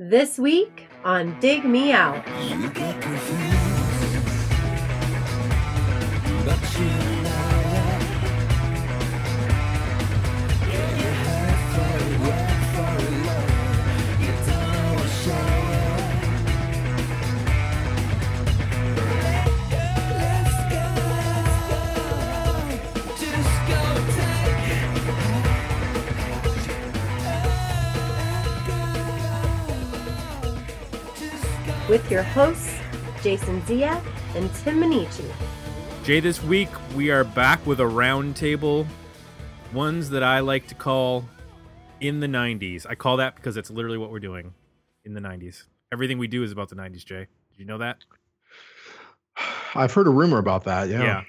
This week on Dig Me Out. With your hosts, Jason Zia and Tim Minichi. Jay, this week we are back with a roundtable, ones that I like to call in the 90s. I call that because it's literally what we're doing in the 90s. Everything we do is about the 90s, Jay. Did you know that? I've heard a rumor about that. Yeah.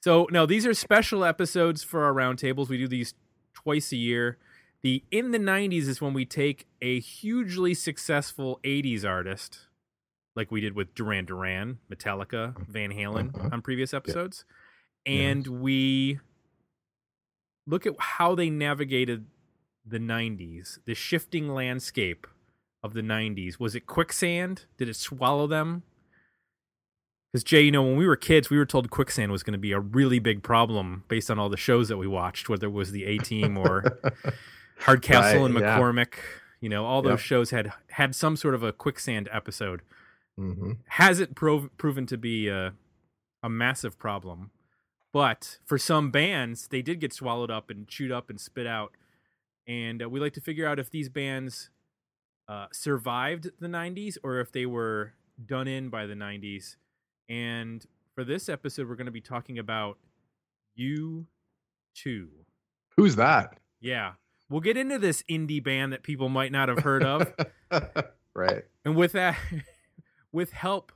So, no, these are special episodes for our roundtables. We do these twice a year. The in the 90s is when we take a hugely successful 80s artist, like we did with Duran Duran, Metallica, Van Halen Uh-huh. on previous episodes, Yeah. and we look at how they navigated the 90s, the shifting landscape of the 90s. Was it quicksand? Did it swallow them? Because Jay, you know, when we were kids, we were told quicksand was going to be a really big problem based on all the shows that we watched, whether it was the A Team or Hardcastle Right, and yeah. McCormick. You know, all those Yep. shows had had some sort of a quicksand episode. Hmm Has it prov- proven to be a, a massive problem? But for some bands, they did get swallowed up and chewed up and spit out. And uh, we like to figure out if these bands uh, survived the 90s or if they were done in by the 90s. And for this episode, we're going to be talking about U2. Who's that? Yeah. We'll get into this indie band that people might not have heard of. right. and with that, with help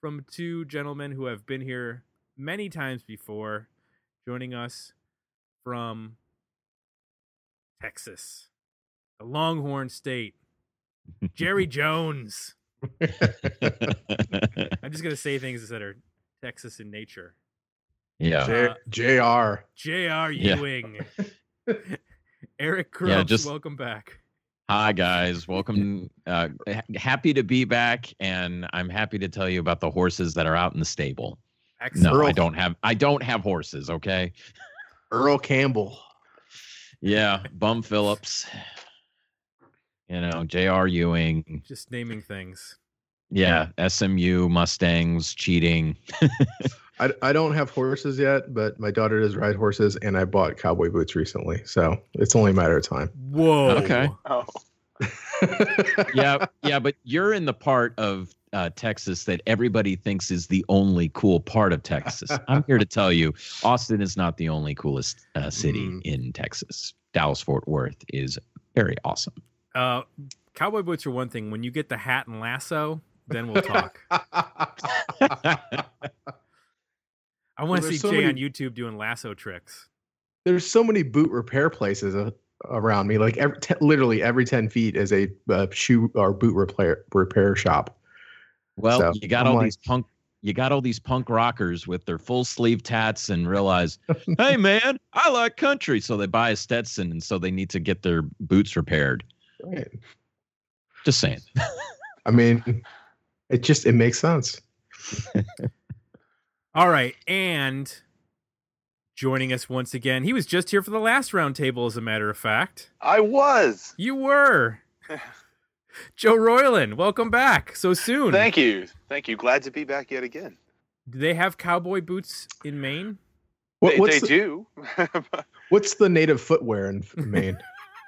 from two gentlemen who have been here many times before, joining us from Texas, the Longhorn State, Jerry Jones. I'm just going to say things that are Texas in nature. yeah. J- Uh, Jr. J.R. Yeah. Ewing. Eric Gross, Yeah, just- welcome back. Hi guys, welcome. Uh, happy to be back, and I'm happy to tell you about the horses that are out in the stable. Excellent. No, I don't have. I don't have horses. Okay. Earl Campbell. Yeah, Bum Phillips. You know, J.R. Ewing. Just naming things. Yeah, SMU Mustangs cheating. I, I don't have horses yet, but my daughter does ride horses, and I bought cowboy boots recently, so it's only a matter of time. Whoa. Okay. Oh, yeah, yeah, but you're in the part of uh, Texas that everybody thinks is the only cool part of Texas. I'm here to tell you, Austin is not the only coolest uh, city Mm. in Texas. Dallas Fort Worth is very awesome. Uh, cowboy boots are one thing. When you get the hat and lasso, then we'll talk. I want to see so Jay on YouTube doing lasso tricks. There's so many boot repair places uh, around me. Like every, te- literally every ten feet is a uh, shoe or boot repair repair shop. Well, So, you got I'm all like- these punk you got all these punk rockers with their full sleeve tats and realize, hey man, I like country. So they buy a Stetson and so they need to get their boots repaired. Right. Just saying. I mean, it just it makes sense. All right, and joining us once again, he was just here for the last roundtable, as a matter of fact. I was. You were. Joe Royland, welcome back so soon. Thank you. Thank you. Glad to be back yet again. Do they have cowboy boots in Maine? What, they what's they the, do. what's the native footwear in Maine?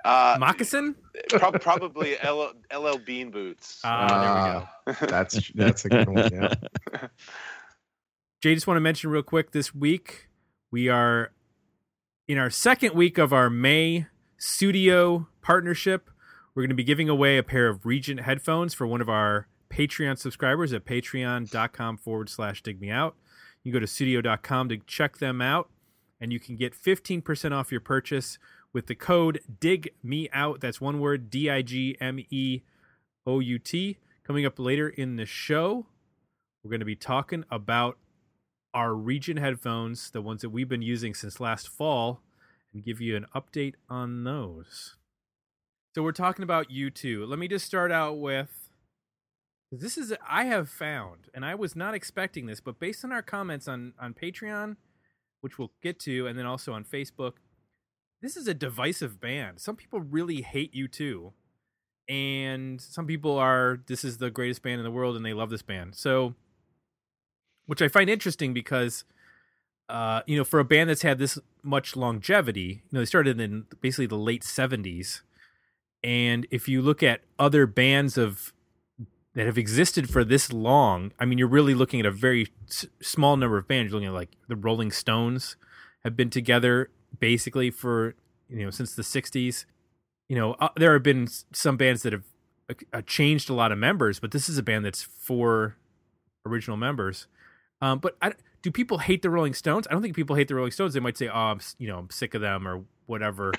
uh, Moccasin? prob- probably LL, LL Bean boots. Ah, there we go. That's that's a good one. Yeah. Jay, just want to mention real quick this week we are in our second week of our May Sudio partnership. We're going to be giving away a pair of Regent headphones for one of our Patreon subscribers at patreon.com forward slash dig me out. You can go to sudio.com to check them out, and you can get 15% off your purchase with the code dig me out. That's one word D I G M E O U T. Coming up later in the show, we're going to be talking about our Regent headphones, the ones that we've been using since last fall, and give you an update on those. So we're talking about U2. Let me just start out with this is I have found, and I was not expecting this, but based on our comments on on Patreon, which we'll get to, and then also on Facebook, this is a divisive band. Some people really hate U2, and some people are this is the greatest band in the world, and they love this band. So, which I find interesting because, uh, you know, for a band that's had this much longevity, you know, they started in basically the late '70s and if you look at other bands of that have existed for this long, I mean, you're really looking at a very s- small number of bands. You're looking at like the Rolling Stones have been together basically for you know since the '60s. You know, uh, there have been some bands that have uh, changed a lot of members, but this is a band that's four original members. Um, but I, do people hate the Rolling Stones? I don't think people hate the Rolling Stones. They might say, "Oh, I'm, you know, I'm sick of them" or whatever,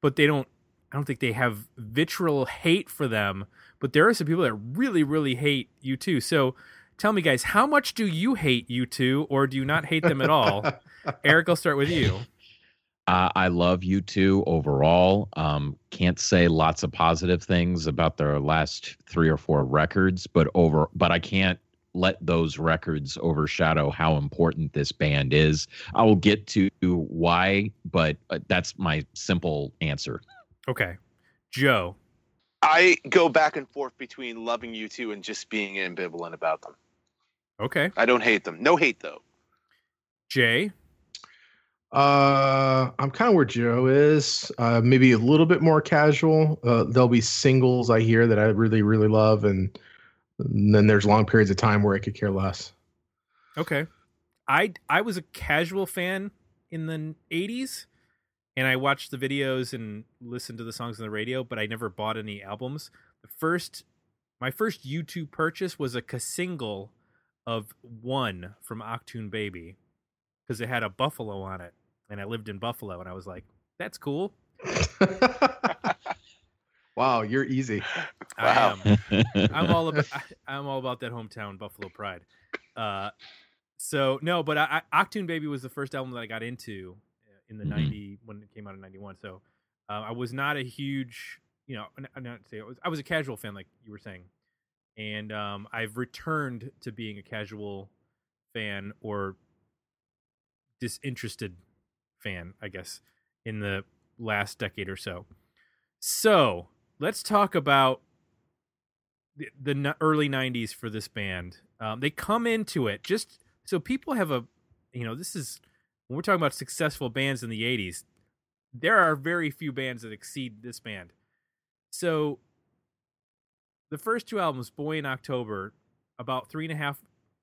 but they don't. I don't think they have vitriol hate for them, but there are some people that really, really hate U2. So tell me, guys, how much do you hate U2, or do you not hate them at all? Eric, I'll start with you. Uh, I love U2 overall. Um, can't say lots of positive things about their last three or four records, but over, but I can't let those records overshadow how important this band is. I will get to why, but uh, that's my simple answer. Okay, Joe. I go back and forth between loving U2 and just being ambivalent about them. Okay, I don't hate them. No hate though. Jay. Uh, I'm kind of where Joe is. Uh, maybe a little bit more casual. Uh, there'll be singles I hear that I really, really love, and, and then there's long periods of time where I could care less. Okay, I I was a casual fan in the '80s, and I watched the videos and listened to the songs on the radio, but I never bought any albums. The first, my first U2 purchase was a single of "One" from Achtung Baby because it had a buffalo on it, and I lived in Buffalo, and I was like, "That's cool." wow, you're easy. Wow. I am. I'm all about I'm all about that hometown Buffalo pride. Uh, so no, but I, I, Achtung Baby was the first album that I got into uh, in the Mhm. '90 when it came out in '91. So uh, I was not a huge, you know, n- not to say I was, I was a casual fan, like you were saying, and um, I've returned to being a casual fan or disinterested fan, I guess, in the last decade or so. So let's talk about the, the early 90s for this band. Um, they come into it just so people have a, you know, this is when we're talking about successful bands in the 80s, there are very few bands that exceed this band. So the first two albums, Boy in October, about three and a half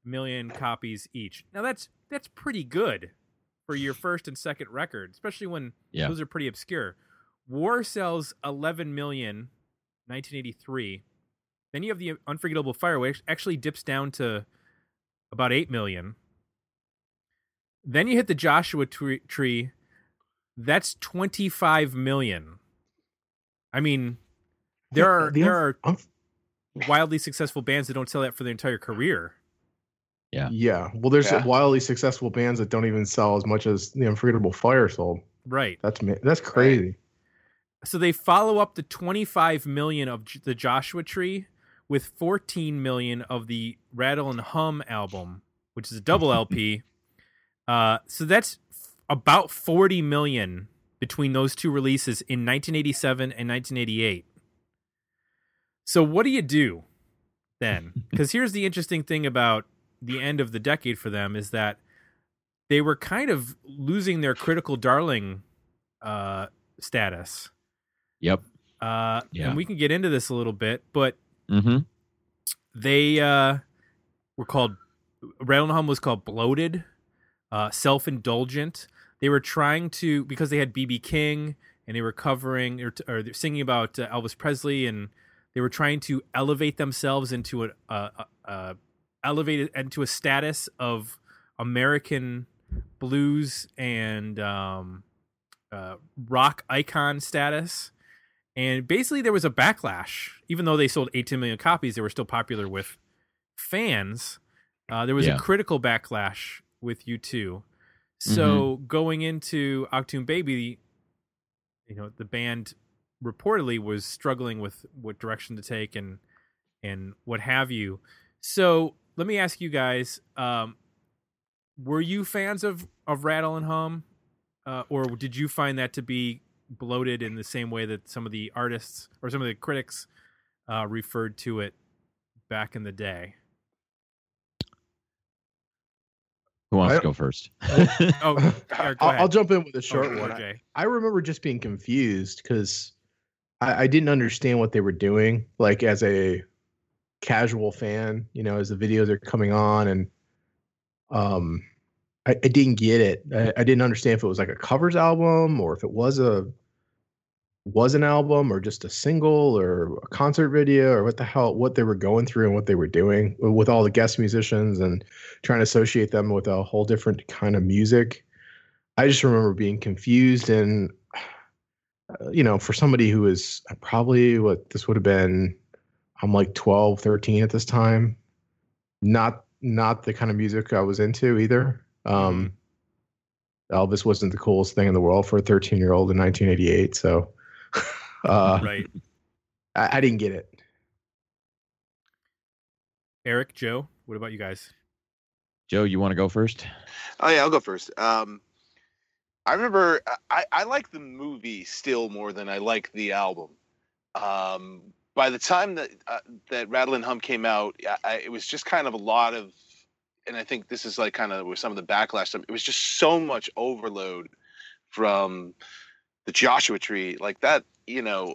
million copies each. Now that's that's pretty good for your first and second record, especially when Yeah. those are pretty obscure. War sells 11 million 1983. Then you have the Unforgettable Fire, which actually dips down to about 8 million. Then you hit the Joshua Tree. tree that's 25 million. I mean, there are The there un- are un- wildly successful bands that don't sell that for their entire career. Yeah. Yeah. Well, there's Yeah. wildly successful bands that don't even sell as much as the Unforgettable Fire sold. Right. That's ma- that's crazy. So they follow up the 25 million of J- the Joshua Tree with 14 million of the Rattle and Hum album, which is a double LP. Uh, so that's f- about 40 million between those two releases in 1987 and 1988. So what do you do then? Because here's the interesting thing about the end of the decade for them is that they were kind of losing their critical darling uh, status. Yep. Uh, Yeah. And we can get into this a little bit, but Mm-hmm. they uh, were called Rattle Hum was called bloated, uh, self indulgent. They were trying to because they had BB King and they were covering or, or they're singing about uh, Elvis Presley and they were trying to elevate themselves into a, a, a, a elevated into a status of American blues and um, uh, rock icon status. And basically, there was a backlash. Even though they sold 18 million copies, they were still popular with fans. Uh, there was Yeah. a critical backlash with U2. So going into Achtung Baby, you know, the band reportedly was struggling with what direction to take and and what have you. So let me ask you guys: um, Were you fans of of Rattle and Hum, uh, or did you find that to be bloated in the same way that some of the artists or some of the critics uh, referred to it back in the day? Who wants to go first? Oh, Eric, go I'll. I'll jump in with a short Okay, one. RJ. I remember just being confused because I, I didn't understand what they were doing. Like as a casual fan, you know, as the videos are coming on, and um, I, I didn't get it. I, I didn't understand if it was like a covers album or if it was a was an album or just a single or a concert video or what the hell what they were going through and what they were doing with all the guest musicians and trying to associate them with a whole different kind of music. I just remember being confused and uh, you know, for somebody who is probably what this would have been I'm like 12, 13 at this time. Not not the kind of music I was into either. Um Elvis wasn't the coolest thing in the world for a 13 year old in 1988. So uh, right, I, I didn't get it. Eric, Joe. What about you guys? Joe, you want to go first? Oh yeah, I'll go first. Um, I remember I, I like the movie still more than I like the album. Um, by the time that uh, that Rattle and Hum came out, I, I, it was just kind of a lot of, and I think this is like kind of where some of the backlash. It was just so much overload from the Joshua Tree, like that. You know,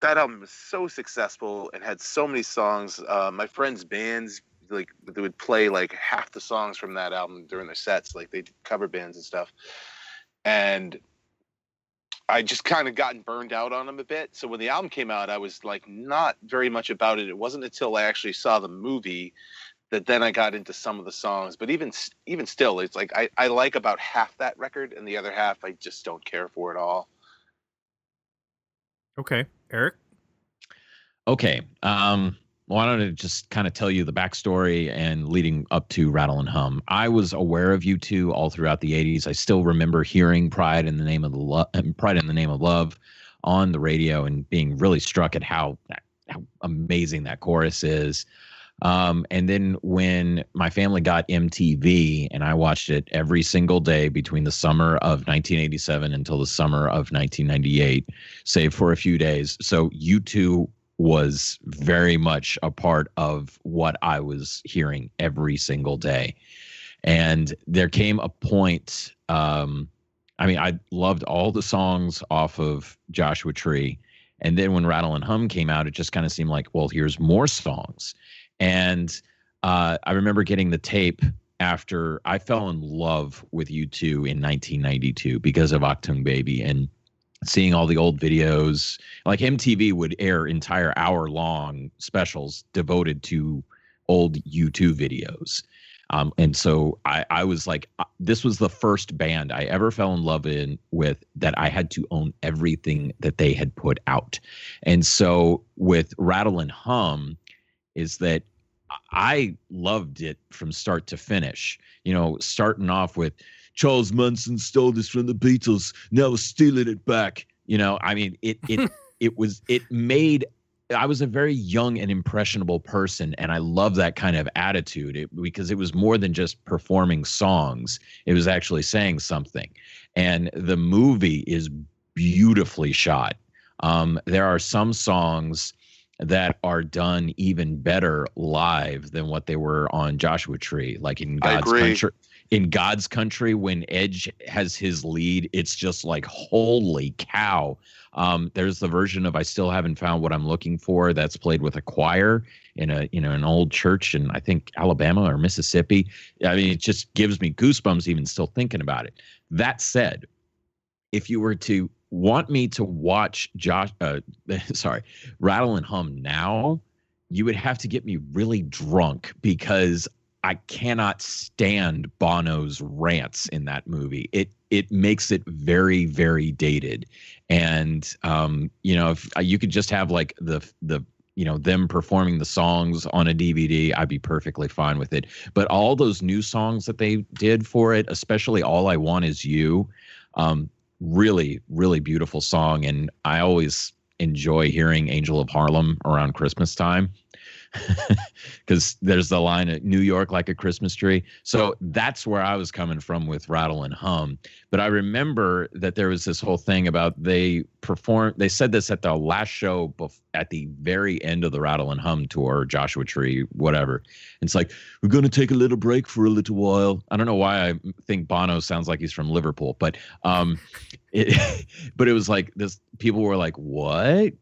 that album was so successful and had so many songs. Uh, my friends' bands like they would play like half the songs from that album during their sets, like they cover bands and stuff. And I just kind of gotten burned out on them a bit. So when the album came out, I was like not very much about it. It wasn't until I actually saw the movie that then I got into some of the songs. But even even still, it's like I, I like about half that record, and the other half I just don't care for at all. Okay, Eric. Okay. Um, well, I wanted to just kind of tell you the backstory and leading up to Rattle and Hum. I was aware of U2 all throughout the '80s. I still remember hearing "Pride in the Name of the Lo- Pride in the Name of Love" on the radio and being really struck at how how amazing that chorus is. Um, and then when my family got MTV and I watched it every single day between the summer of 1987 until the summer of 1998, save for a few days. So U2 was very much a part of what I was hearing every single day. And there came a point, um, I mean, I loved all the songs off of Joshua Tree. And then when Rattle and Hum came out, it just kind of seemed like, well, here's more songs. And uh, I remember getting the tape after I fell in love with U2 in 1992 because of Achtung Baby and seeing all the old videos. Like MTV would air entire hour long specials devoted to old U2 videos. Um, and so I, I was like, uh, this was the first band I ever fell in love in with that I had to own everything that they had put out. And so with Rattle and Hum, is that I loved it from start to finish. You know, starting off with Charles Manson stole this from the Beatles, now we're stealing it back. You know, I mean, it it it was it made I was a very young and impressionable person, and I love that kind of attitude it, because it was more than just performing songs; it was actually saying something. And the movie is beautifully shot. Um, there are some songs that are done even better live than what they were on Joshua Tree, like in God's country. In God's country, when Edge has his lead, it's just like holy cow. Um, there's the version of I still haven't found what I'm looking for that's played with a choir in a you know an old church in I think Alabama or Mississippi. I mean, it just gives me goosebumps even still thinking about it. That said, if you were to want me to watch Josh, uh, sorry, Rattle and Hum now, you would have to get me really drunk because I cannot stand Bono's rants in that movie. It it makes it very very dated, and um, you know if you could just have like the the you know them performing the songs on a DVD, I'd be perfectly fine with it. But all those new songs that they did for it, especially "All I Want Is You," um, really really beautiful song, and I always enjoy hearing Angel of Harlem around Christmas time. Because there's the line at New York like a Christmas tree. So that's where I was coming from with Rattle and Hum. But I remember that there was this whole thing about they performed, they said this at the last show bef- at the very end of the Rattle and Hum tour, Joshua Tree, whatever. It's like, we're going to take a little break for a little while. I don't know why I think Bono sounds like he's from Liverpool, but um, it, but it was like this. People were like, "What?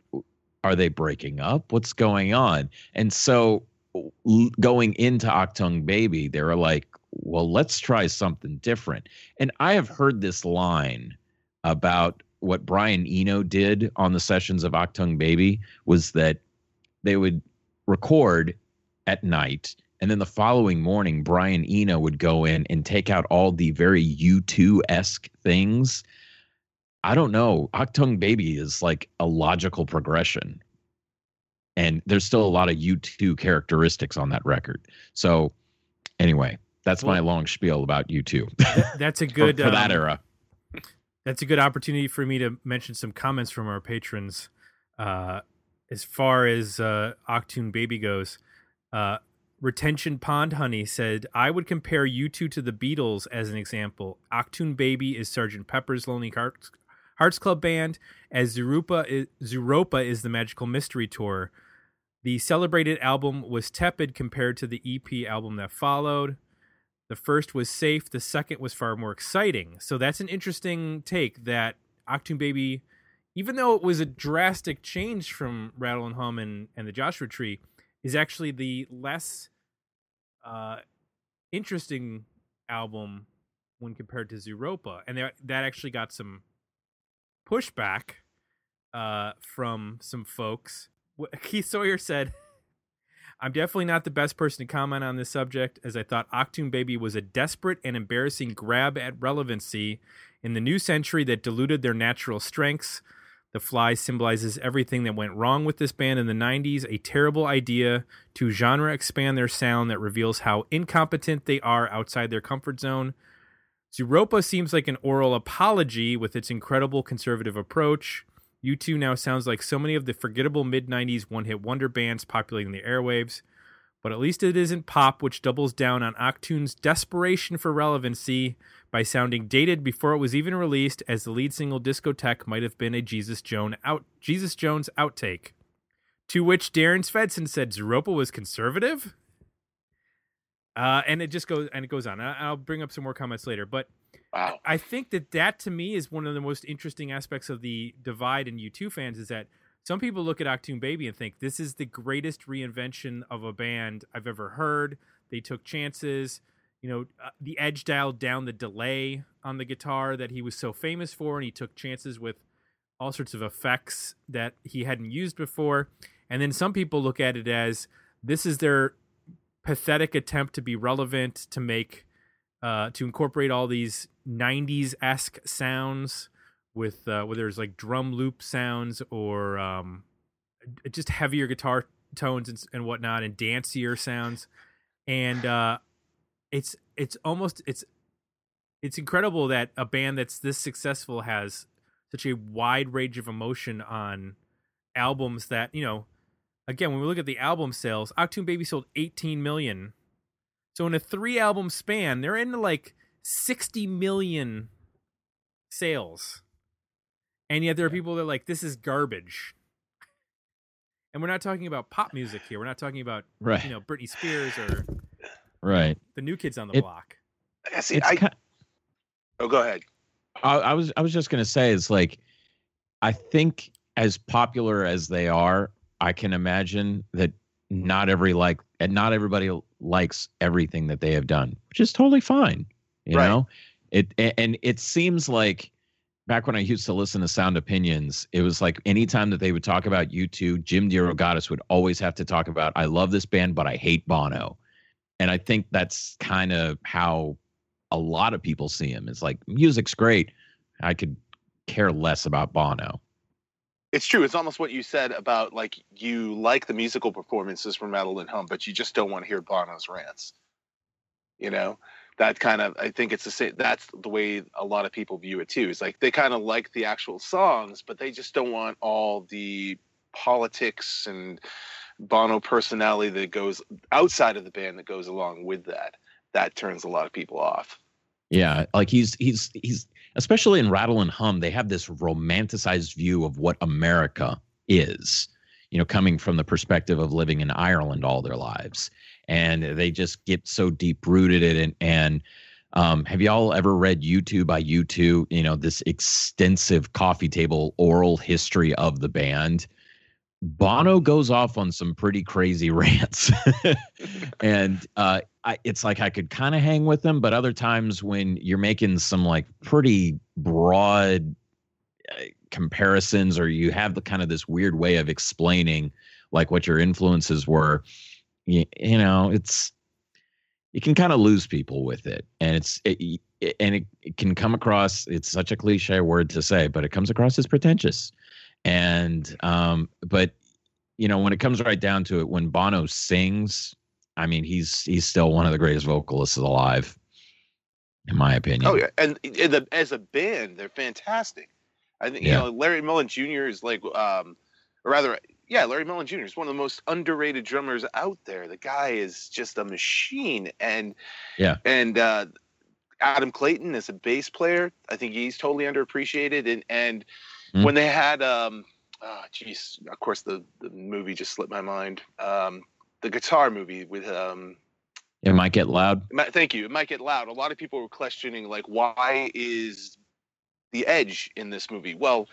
Are they breaking up? What's going on?" And so, going into Achtung Baby, they were like, "Well, let's try something different." And I have heard this line about what Brian Eno did on the sessions of Achtung Baby was that they would record at night and then the following morning Brian Eno would go in and take out all the very U2-esque things. I don't know. Achtung Baby is like a logical progression. And there's still a lot of U2 characteristics on that record. So anyway, that's my long spiel about U2 that's a good for that um, era. That's a good opportunity for me to mention some comments from our patrons. Uh, as far as uh, Achtung Baby goes, uh, Retention Pond Honey said, I would compare U2 to the Beatles as an example. Achtung Baby is Sgt. Pepper's Lonely Hearts, Hearts Club Band, as Zooropa is, Zooropa is the Magical Mystery Tour. The celebrated album was tepid compared to the EP album that followed. The first was safe. The second was far more exciting. So that's an interesting take that Achtung Baby, even though it was a drastic change from Rattle and Hum and, and the Joshua Tree, is actually the less uh, interesting album when compared to Zooropa. And that, that actually got some pushback uh, from some folks. Keith Sawyer said, I'm definitely not the best person to comment on this subject, as I thought Achtung Baby was a desperate and embarrassing grab at relevancy in the new century that diluted their natural strengths. The fly symbolizes everything that went wrong with this band in the 90s, a terrible idea to genre expand their sound that reveals how incompetent they are outside their comfort zone. Zooropa seems like an oral apology with its incredible conservative approach. U2 now sounds like so many of the forgettable mid 90s one hit wonder bands populating the airwaves. But at least it isn't pop, which doubles down on Achtung's desperation for relevancy by sounding dated before it was even released, as the lead single Discotheque might have been a Jesus Jones out Jesus Jones outtake. To which Darren Svensson said Zooropa was conservative. Uh, and it just goes and it goes on. I- I'll bring up some more comments later, but Wow. I think that that to me is one of the most interesting aspects of the divide in U2 fans is that some people look at Achtung Baby and think this is the greatest reinvention of a band I've ever heard. They took chances. You know, uh, the Edge dialed down the delay on the guitar that he was so famous for, and he took chances with all sorts of effects that he hadn't used before. And then some people look at it as this is their pathetic attempt to be relevant, to make uh, to incorporate all these 90s esque sounds with uh, whether it's like drum loop sounds or um, just heavier guitar tones and, and whatnot and dancier sounds. And uh, it's it's almost it's it's incredible that a band that's this successful has such a wide range of emotion on albums that you know again when we look at the album sales achtung baby sold 18 million so in a three album span, they're into like 60 million sales. And yet there are people that are like, this is garbage. And we're not talking about pop music here. We're not talking about, Right. you know, Britney Spears or right. the new kids on the It- block. I see. It's I, ki- oh, go ahead. I, I was I was just gonna say it's like I think as popular as they are, I can imagine that not every like and not everybody likes everything that they have done, which is totally fine. You Right. know? It and it seems like back when I used to listen to Sound Opinions, it was like anytime that they would talk about U2, Jim DeRogatis would always have to talk about I love this band, but I hate Bono. And I think that's kind of how a lot of people see him. It's like music's great. I could care less about Bono. It's true. It's almost what you said about like you like the musical performances from Rattle and Hum, but you just don't want to hear Bono's rants. You know, that kind of I think it's the same. That's the way a lot of people view it too. It's like they kind of like the actual songs, but they just don't want all the politics and Bono personality that goes outside of the band that goes along with that. That turns a lot of people off. Yeah, like he's he's he's especially in Rattle and Hum, they have this romanticized view of what America is. You know, coming from the perspective of living in Ireland all their lives, and they just get so deep rooted in it. And um, have y'all ever read U2 by U2? You know, this extensive coffee table oral history of the band. Bono goes off on some pretty crazy rants, and uh, I, it's like I could kind of hang with him, but other times when you're making some like pretty broad uh, comparisons, or you have the kind of this weird way of explaining like what your influences were, you, you know, it's you can kind of lose people with it, and it's it, it- and it, it can come across. It's such a cliche word to say, but it comes across as pretentious and um but you know when it comes right down to it when bono sings i mean he's he's still one of the greatest vocalists alive in my opinion Oh yeah, and in the, as a band, they're fantastic. I think Yeah. you know Larry Mullen Jr. is like, um, or rather, yeah, Larry Mullen Jr. is one of the most underrated drummers out there. The guy is just a machine, and Yeah. and uh, Adam Clayton as a bass player, I think he's totally underappreciated. And and Mm. when they had, um, oh, geez, of course the the movie just slipped my mind. Um, the guitar movie with um, it might get loud might- Thank you. It might get loud. A lot of people were questioning, like, why is the Edge in this movie? Well,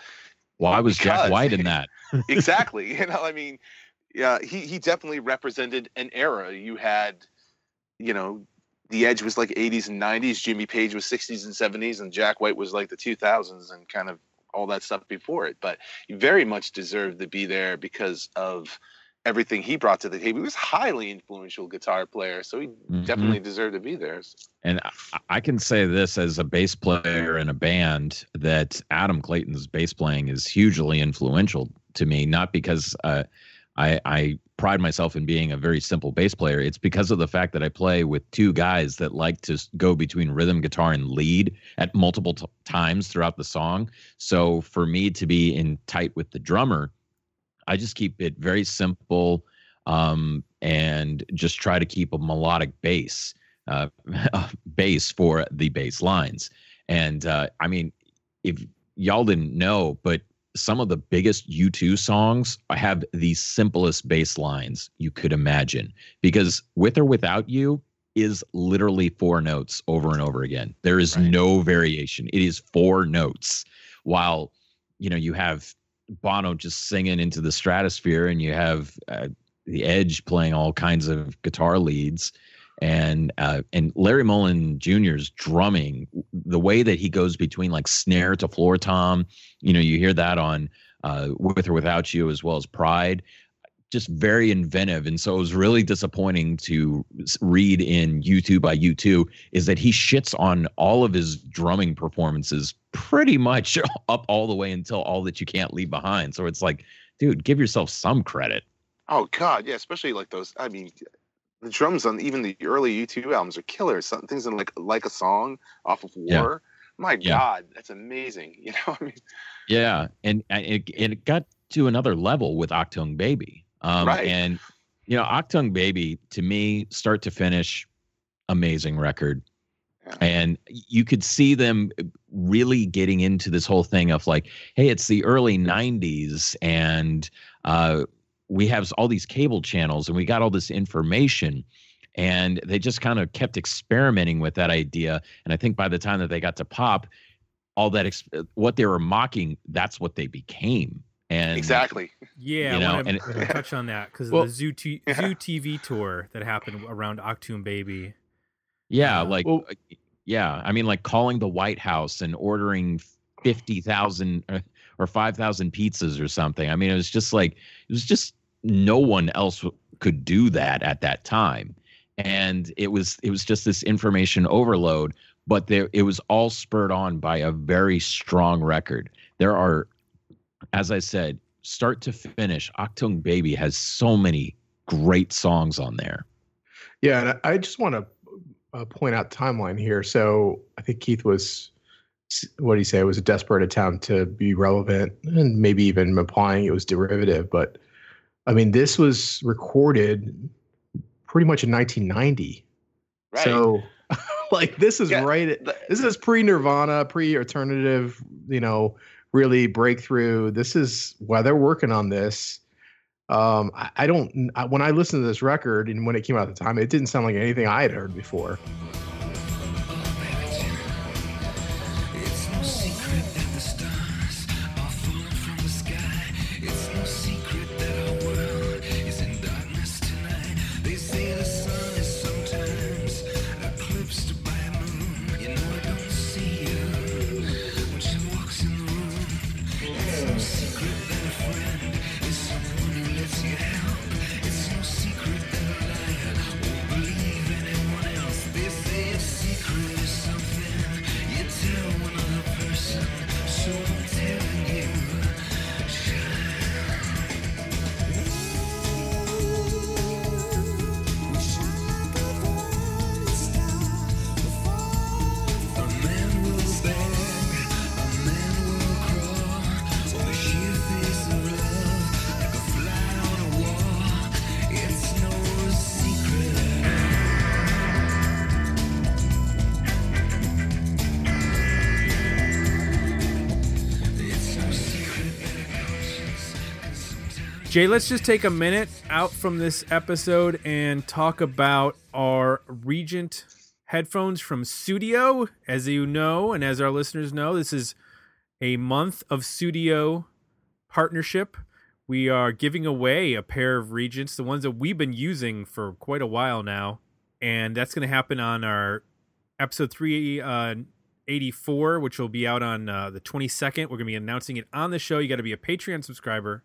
why was jack white in that exactly. you know, I mean, yeah, he he definitely represented an era. You had, you know, the Edge was like 80s and 90s. Jimmy Page was 60s and 70s, and Jack White was like the 2000s and kind of all that stuff before it. But he very much deserved to be there because of everything he brought to the table. He was highly influential guitar player, so he Mhm. definitely deserved to be there. and I, I can say this as a bass player in a band that adam clayton's bass playing is hugely influential to me not because uh, I, I pride myself in being a very simple bass player. It's because of the fact that I play with two guys that like to go between rhythm guitar and lead at multiple t- times throughout the song. So for me to be in tight with the drummer, I just keep it very simple um, and just try to keep a melodic bass uh, bass for the bass lines. And uh, I mean, if y'all didn't know, but some of the biggest U2 songs have the simplest bass lines you could imagine because with or without you is literally four notes over and over again. There is Right. no variation. It is four notes. While you know you have Bono just singing into the stratosphere, and you have uh, the Edge playing all kinds of guitar leads, and uh, and Larry Mullen Jr.'s drumming, the way that he goes between like snare to floor tom, you know, you hear that on uh, With or Without You as well as Pride, just very inventive. And so it was really disappointing to read in U2 by U2 is that he shits on all of his drumming performances pretty much up all the way until all that you can't leave behind. So it's like, dude, give yourself some credit. Oh God, yeah, especially like those. I mean, the drums on even the early U2 albums are killer. Some things in like like a song off of Yeah. War. My Yeah. God, that's amazing. You know, I mean, Yeah, and and it, it got to another level with Achtung Baby. Um, Right. And you know, Achtung Baby to me, start to finish, amazing record. Yeah. And you could see them really getting into this whole thing of like, hey, it's the early '90s, and uh, we have all these cable channels, and we got all this information. And they just kind of kept experimenting with that idea. And I think by the time that they got to pop, all that ex- what they were mocking that's what they became and exactly. Yeah, You I know, want and to touch on that because Well- the Zoo, T- Yeah. Zoo TV tour that happened around Achtung Baby. yeah Uh, like well- uh, yeah i mean like calling the white house and ordering 50,000 uh, or 5,000 pizzas or something i mean it was just like it was just no one else could do that at that time and it was it was just this information overload but there it was all spurred on by a very strong record there are as i said start to finish achtung baby has so many great songs on there Yeah, and I just want to uh, point out timeline here. So I think Keith was, what did he say? It was a desperate attempt to be relevant and maybe even implying it was derivative. But I mean, this was recorded pretty much in 1990. Right. So, like, this is Yeah, right. At, the- this is pre Nirvana, pre alternative, you know, really breakthrough. This is why they're working on this. Um, I, I don't, I, when I listened to this record and when it came out at the time, it didn't sound like anything I had heard before. Jay, let's just take a minute out from this episode and talk about our Regent headphones from Sudio. As you know, and as our listeners know, this is a month of Sudio partnership. We are giving away a pair of Regents, the ones that we've been using for quite a while now. And that's going to happen on our episode 384, which will be out on uh, the 22nd. We're going to be announcing it on the show. You got to be a Patreon subscriber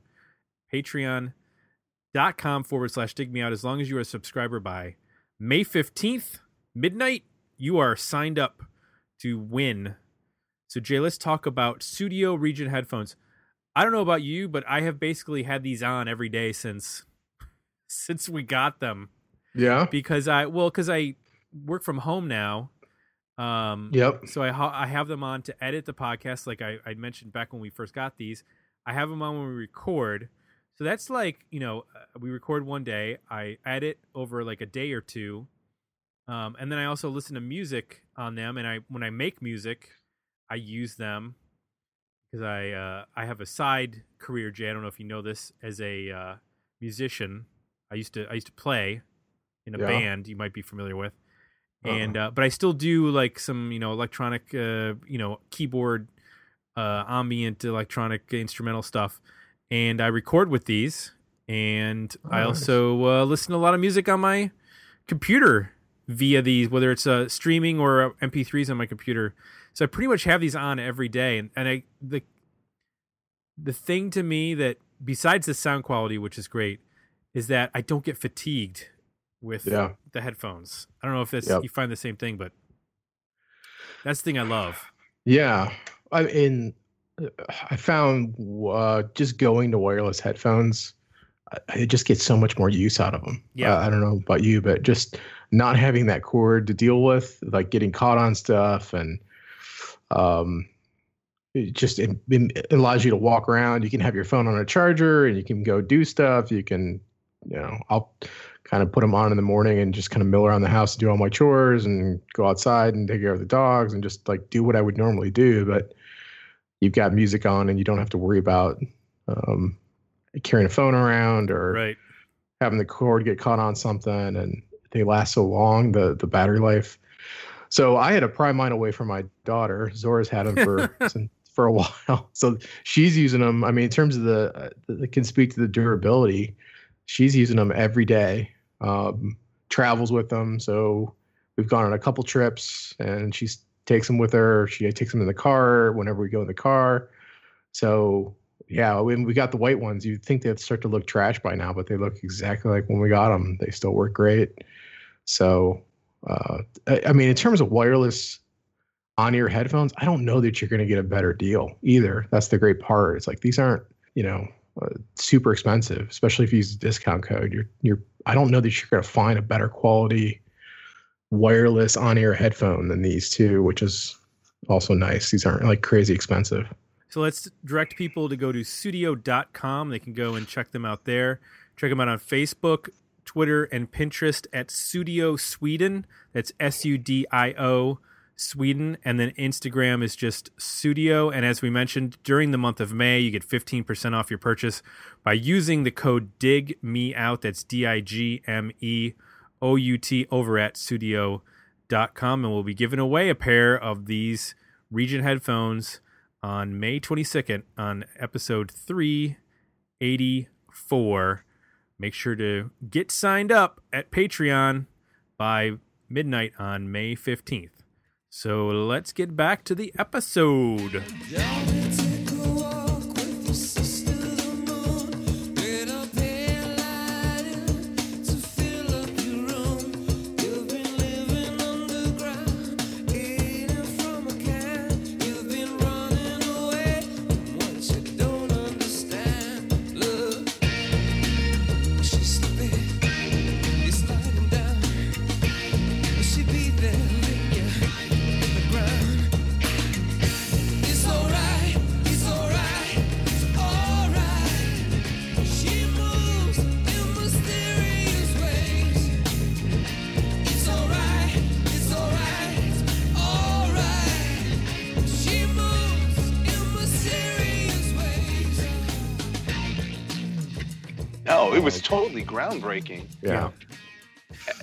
patreon.com forward slash dig me out as long as you are a subscriber by may 15th midnight you are signed up to win so jay let's talk about sudio regent headphones i don't know about you but i have basically had these on every day since since we got them Yeah. because i well because i work from home now um Yep. so I ha- I have them on to edit the podcast, like I, I mentioned back when we first got these. I have them on when we record. So that's like you know uh, we record one day, I edit over like a day or two, um, and then I also listen to music on them. And I when I make music, I use them because I uh, I have a side career. Jay, I don't know if you know this as a uh, musician. I used to I used to play in a Yeah. band. You might be familiar with Uh-uh. and uh, but I still do like some you know electronic uh, you know keyboard uh, ambient electronic instrumental stuff, and I record with these, and I Nice. also uh, listen to a lot of music on my computer via these, whether it's uh, streaming or uh, MP3s on my computer. So I pretty much have these on every day, and, and I the the thing to me that besides the sound quality, which is great, is that I don't get fatigued with Yeah. the headphones. I don't know if that's Yep. you find the same thing, but that's the thing I love. Yeah, I in I found uh, just going to wireless headphones, I, I just get so much more use out of them. Yeah. I don't know about you, but just not having that cord to deal with, like getting caught on stuff, and um, it just it, it allows you to walk around. You can have your phone on a charger, and you can go do stuff. You can, you know, I'll kind of put them on in the morning and just kind of mill around the house and do all my chores and go outside and take care of the dogs and just like do what I would normally do. But you've got music on and you don't have to worry about um, carrying a phone around or Right. having the cord get caught on something and they last so long the the battery life. So i had to pry mine away from my daughter. Zora's had them for for a while. So she's using them i mean in terms of the uh, that can speak to the durability. She's using them every day um, travels with them so we've gone on a couple trips and she takes them with her she takes them in the car whenever we go in the car so yeah, when we got the white ones, you'd think they'd start to look trash by now, but they look exactly like when we got them. They still work great. So, uh, I, I mean, in terms of wireless on-ear headphones, I don't know that you're going to get a better deal either. That's the great part. It's like these aren't, you know, uh, super expensive, especially if you use a discount code. You're, you're. I don't know that you're going to find a better quality wireless on-air headphone than these two, which is also nice. These aren't like crazy expensive. So let's direct people to go to sudio.com. They can go and check them out there. Check them out on Facebook, Twitter, and Pinterest at Sudio Sweden. That's S U D I O Sweden. And then Instagram is just Sudio. And as we mentioned, during the month of May, you get 15% off your purchase by using the code DIG Me Out. That's D I G M E O U T over at sudio.com. And we'll be giving away a pair of these Regent headphones on May 22nd on episode 384. Make sure to get signed up at Patreon by midnight on May 15th. So let's get back to the episode. Groundbreaking. Yeah.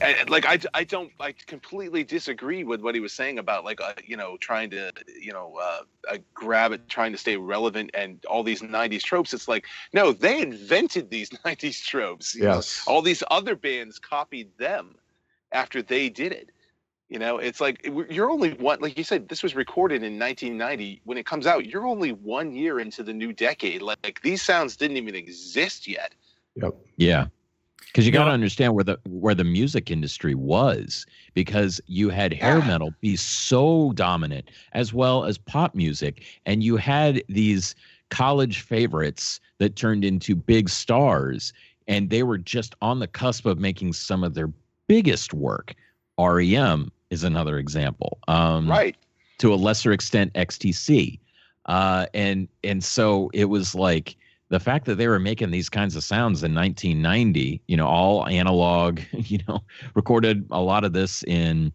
And, and, like I, I don't I completely disagree with what he was saying about like uh, you know trying to you know uh, uh, grab it trying to stay relevant and all these 90s tropes it's like no they invented these 90s tropes you know? Yes. all these other bands copied them after they did it you know it's like you're only one like you said this was recorded in 1990 when it comes out you're only one year into the new decade like these sounds didn't even exist yet Yep. Yeah. Because you got to understand where the where the music industry was, because you had hair Yeah. metal be so dominant, as well as pop music, and you had these college favorites that turned into big stars, and they were just on the cusp of making some of their biggest work. REM is another example. Um, right to a lesser extent XTC. Uh, and and so it was like the fact that they were making these kinds of sounds in 1990, you know, all analog, you know, recorded a lot of this in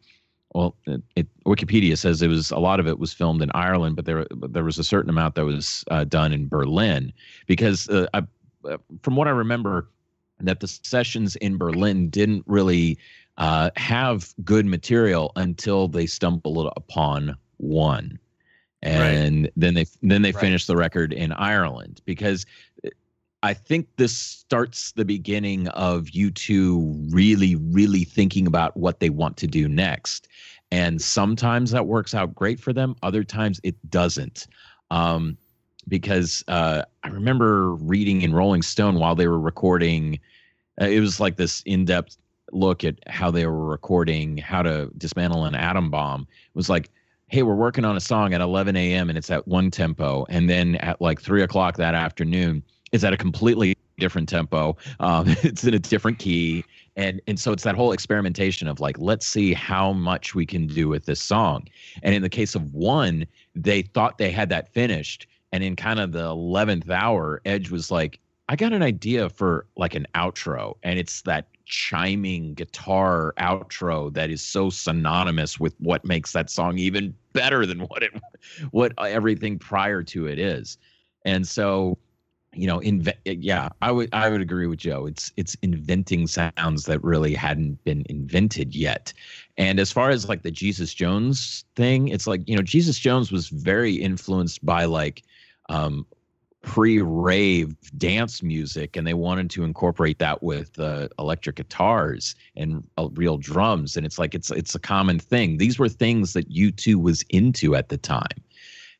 well, it, it, Wikipedia says it was a lot of it was filmed in Ireland, but there but there was a certain amount that was uh, done in Berlin because uh, I, uh, from what I remember, that the sessions in Berlin didn't really uh, have good material until they stumbled upon one, and then they then they Right. finished the record in Ireland because uh, I think this starts the beginning of U2 really really thinking about what they want to do next, and sometimes that works out great for them, other times it doesn't. Um, because uh, I remember reading in Rolling Stone while they were recording, uh, it was like this in-depth look at how they were recording how to dismantle an atom bomb. It was like, hey, we're working on a song at 11 a.m. and it's at one tempo, and then at like three o'clock that afternoon, it's at a completely different tempo. Um, it's in a different key, and and so it's that whole experimentation of like, let's see how much we can do with this song. And in the case of one, they thought they had that finished, and in kind of the 11th hour, Edge was like, I got an idea for like an outro, and it's that chiming guitar outro that is so synonymous with what makes that song even better than what it what everything prior to it is. And so, you know, inve- yeah, I would I would agree with Joe. It's it's inventing sounds that really hadn't been invented yet. And as far as like the Jesus Jones thing, it's like, you know, Jesus Jones was very influenced by like um pre-rave dance music and they wanted to incorporate that with uh, electric guitars and uh, real drums. And it's like it's it's a common thing. These were things that u2 was into at the time.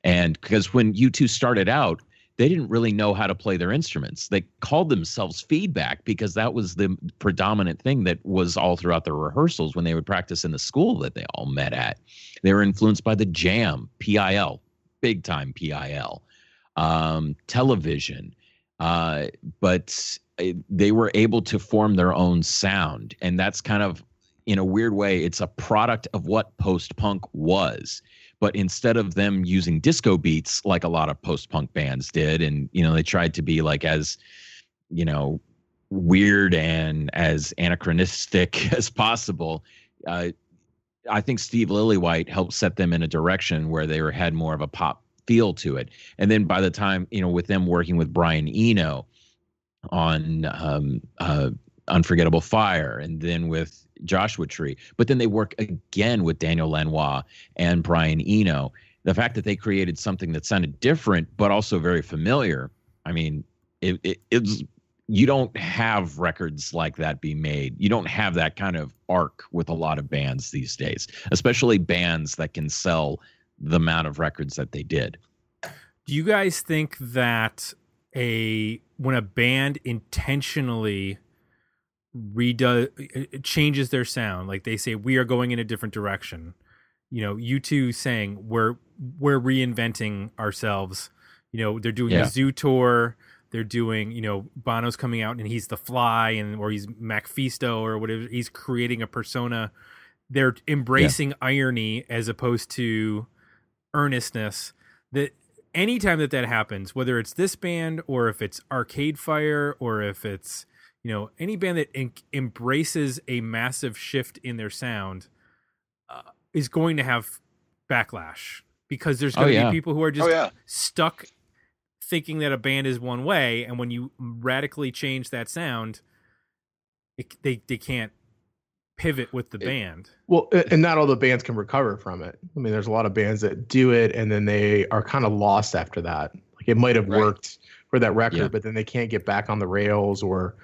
And because when u2 started out they didn't really know how to play their instruments. They called themselves feedback because that was the predominant thing that was all throughout the rehearsals when they would practice in the school that they all met at. They were influenced by the jam pil big time pil um, television, uh, but uh, they were able to form their own sound, and that's kind of in a weird way, it's a product of what post punk was. But instead of them using disco beats like a lot of post punk bands did, and you know they tried to be like as you know weird and as anachronistic as possible. Uh, I think Steve Lillywhite helped set them in a direction where they were, had more of a pop feel to it. And then by the time, you know, with them working with Brian Eno on um, uh, Unforgettable Fire and then with Joshua Tree, but then they work again with Daniel Lanois and Brian Eno. The fact that they created something that sounded different, but also very familiar. I mean, it, it, it's you don't have records like that be made. You don't have that kind of arc with a lot of bands these days, especially bands that can sell the amount of records that they did. Do you guys think that a when a band intentionally redoes it changes their sound, like they say we are going in a different direction, you know, U2 saying we're we're reinventing ourselves. You know, they're doing Yeah. a zoo tour. They're doing, you know, Bono's coming out and he's the Fly, and or he's MacPhisto or whatever. He's creating a persona. They're embracing irony as opposed to earnestness. That anytime that that happens, whether it's this band or if it's Arcade Fire or if it's you know any band that en- embraces a massive shift in their sound, uh, is going to have backlash because there's Oh, going to yeah. be people who are just oh yeah, stuck thinking that a band is one way and when you radically change that sound it, they they can't pivot with the It- band Well, and not all the bands can recover from it. I mean, there's a lot of bands that do it and then they are kind of lost after that. Like it might have Right. worked for that record, Yeah. but then they can't get back on the rails or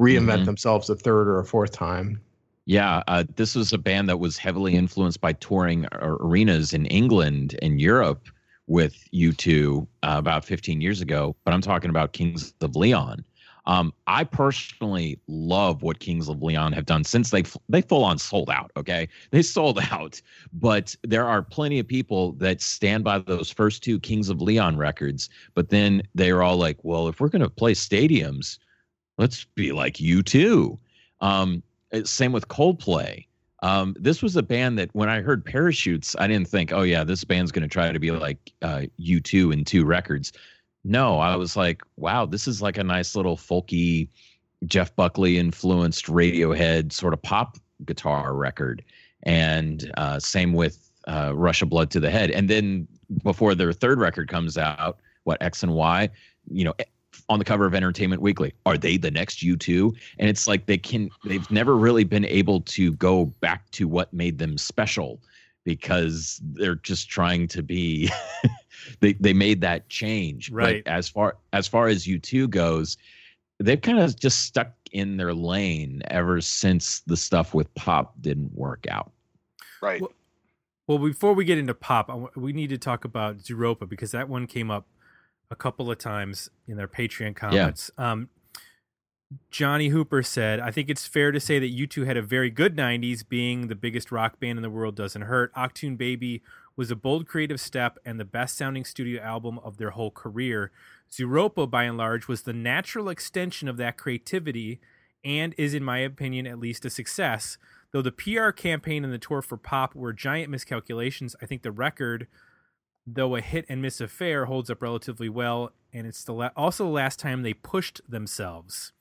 reinvent Mhm. themselves a third or a fourth time. Yeah, uh, this was a band that was heavily influenced by touring ar- arenas in England and Europe with U2 uh, about 15 years ago. But I'm talking about Kings of Leon. Um, I personally love what Kings of Leon have done since they they full on sold out. Okay, they sold out, but there are plenty of people that stand by those first two Kings of Leon records. But then they are all like, "Well, if we're to play stadiums, let's be like U2." Um, uh, same with Coldplay. Um, this was a band that when I heard Parachutes, I didn't think, oh yeah, this band's going to try to be like uh, U2 in two records. No, I was like, wow, this is like a nice little folky, Jeff Buckley influenced Radiohead sort of pop guitar record. And uh, same with uh, Rush of Blood to the Head. And then before their third record comes out, what X and Y, you know, on the cover of Entertainment Weekly, are they the next U2? and it's like they can they've never really been able to go back to what made them special because they're just trying to be they they made that change Right. but as far as far as u2 goes they've kind of just stuck in their lane ever since the stuff with pop didn't work out right. Well- well before we get into pop I w- we need to talk about Zooropa because that one came up a couple of times in their patreon comments um Johnny Hooper said, I think it's fair to say that U2 had a very good 90s, being the biggest rock band in the world doesn't hurt. Achtung Baby was a bold creative step and the best sounding studio album of their whole career. Zooropa, by and large, was the natural extension of that creativity and is, in my opinion, at least a success. Though the PR campaign and the tour for pop were giant miscalculations, I think the record, though a hit and miss affair, holds up relatively well, and it's the la- also the last time they pushed themselves.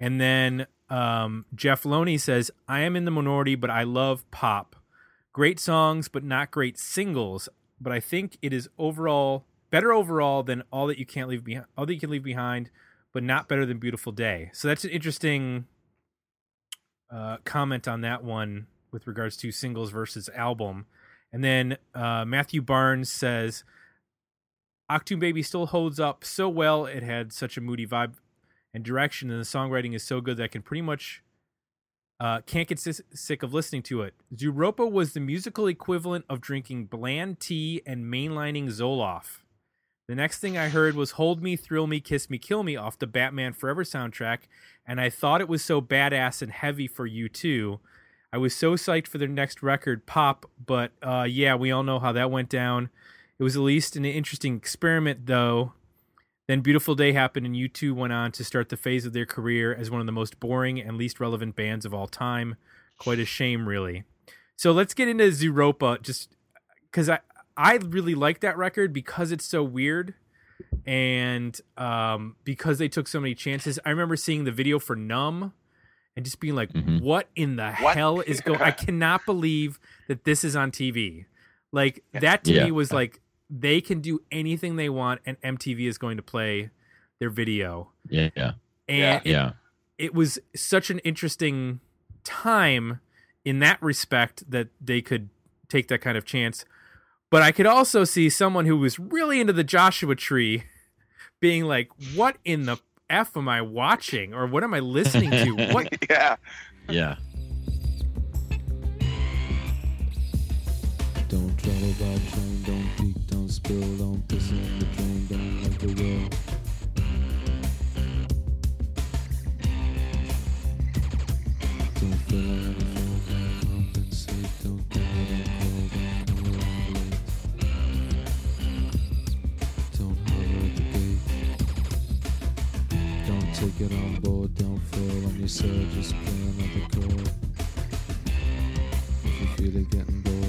And then um, Jeff Loney says, I am in the minority, but I love pop. Great songs, but not great singles. But I think it is overall better overall than all that you can't leave behind, all that you can leave behind, but not better than Beautiful Day. So that's an interesting uh, comment on that one with regards to singles versus album. And then uh, Matthew Barnes says, Achtung Baby still holds up so well. It had such a moody vibe and direction, and the songwriting is so good that I can pretty much uh, can't get sick of listening to it. Zooropa was the musical equivalent of drinking bland tea and mainlining Zoloft. The next thing I heard was Hold Me, Thrill Me, Kiss Me, Kill Me off the Batman Forever soundtrack, and I thought it was so badass and heavy for U2. I was so psyched for their next record, Pop, but uh, yeah, we all know how that went down. It was at least an interesting experiment, though. Then Beautiful Day happened, and U2 went on to start the phase of their career as one of the most boring and least relevant bands of all time. quite a shame, really. So let's get into Zooropa, just because I I really like that record because it's so weird, and um, because they took so many chances. I remember seeing the video for Numb, and just being like, Mhm. "What in the What? hell is going? I cannot believe that this is on TV." Like that to Yeah. me was like they can do anything they want, and MTV is going to play their video. Yeah, yeah, And Yeah. it, yeah. it was such an interesting time in that respect that they could take that kind of chance. But I could also see someone who was really into the Joshua Tree being like, "What in the f am I watching, or what am I listening to? What yeah. yeah. Don't travel by train, don't piss in the drain, don't like the will. Don't feel anything, don't don't the gate. Don't take it on board, don't fall on yourself, just play another chord. If you feel it getting bored.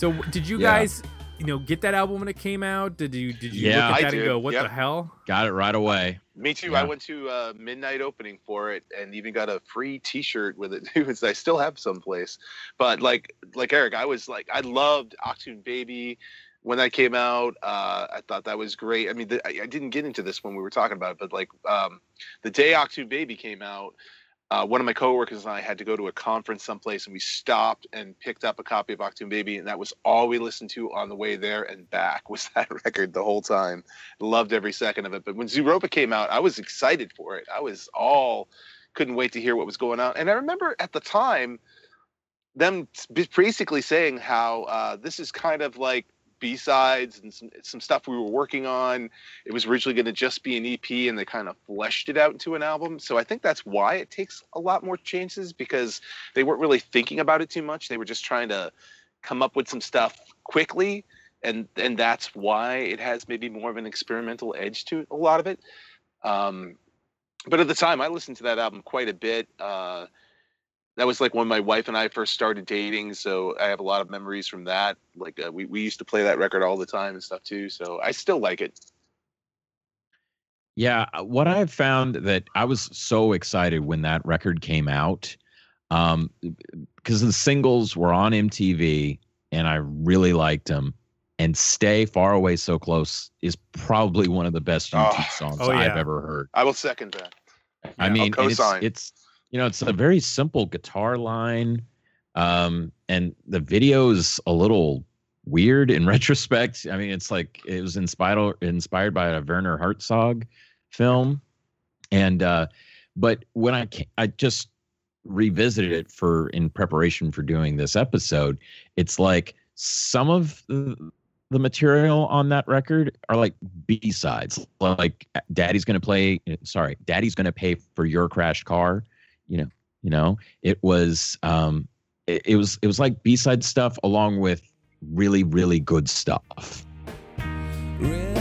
So did you Yeah. guys, you know, get that album when it came out? Did you did you Yeah, look at I that and go, "What Yep. the hell?" Got it right away. Me too. Yeah. I went to uh, midnight opening for it, and even got a free T-shirt with it. It was I still have someplace, but like like Eric, I was like I loved Achtung Baby when that came out. Uh, I thought that was great. I mean, the, I, I didn't get into this when we were talking about it, but like um, the day Achtung Baby came out. Uh, one of my coworkers and I had to go to a conference someplace, and we stopped and picked up a copy of Achtung Baby, and that was all we listened to on the way there and back. Was that record the whole time? loved every second of it. But when Zooropa came out, I was excited for it. I was all couldn't wait to hear what was going on. And I remember at the time them basically saying how uh, this is kind of like B-sides and some, some stuff we were working on. It was originally going to just be an EP and they kind of fleshed it out into an album. So I think that's why it takes a lot more chances because they weren't really thinking about it too much. They were just trying to come up with some stuff quickly and and that's why it has maybe more of an experimental edge to a lot of it. Um, but at the time, I listened to that album quite a bit. Uh, that was like when my wife and I first started dating, so I have a lot of memories from that. Like uh, we we used to play that record all the time and stuff too. So I still like it. Yeah, uh, what I've found that I was so excited when that record came out, um, because the singles were on MTV and I really liked them. And "Stay Far Away So Close" is probably one of the best UT Oh. songs Oh, I've ever heard. I will second that. I I'll mean, it's, it's you know, it's a very simple guitar line, um, and the video is a little weird in retrospect. I mean, it's like it was inspired inspired by a Werner Herzog film, and uh, but when I I just revisited it for in preparation for doing this episode, it's like some of the the material on that record are like B sides, like Daddy's gonna play. Sorry, Daddy's gonna pay for your crashed car. You know, you know. It was, um, it, it was, it was like B side stuff along with really, really good stuff. Red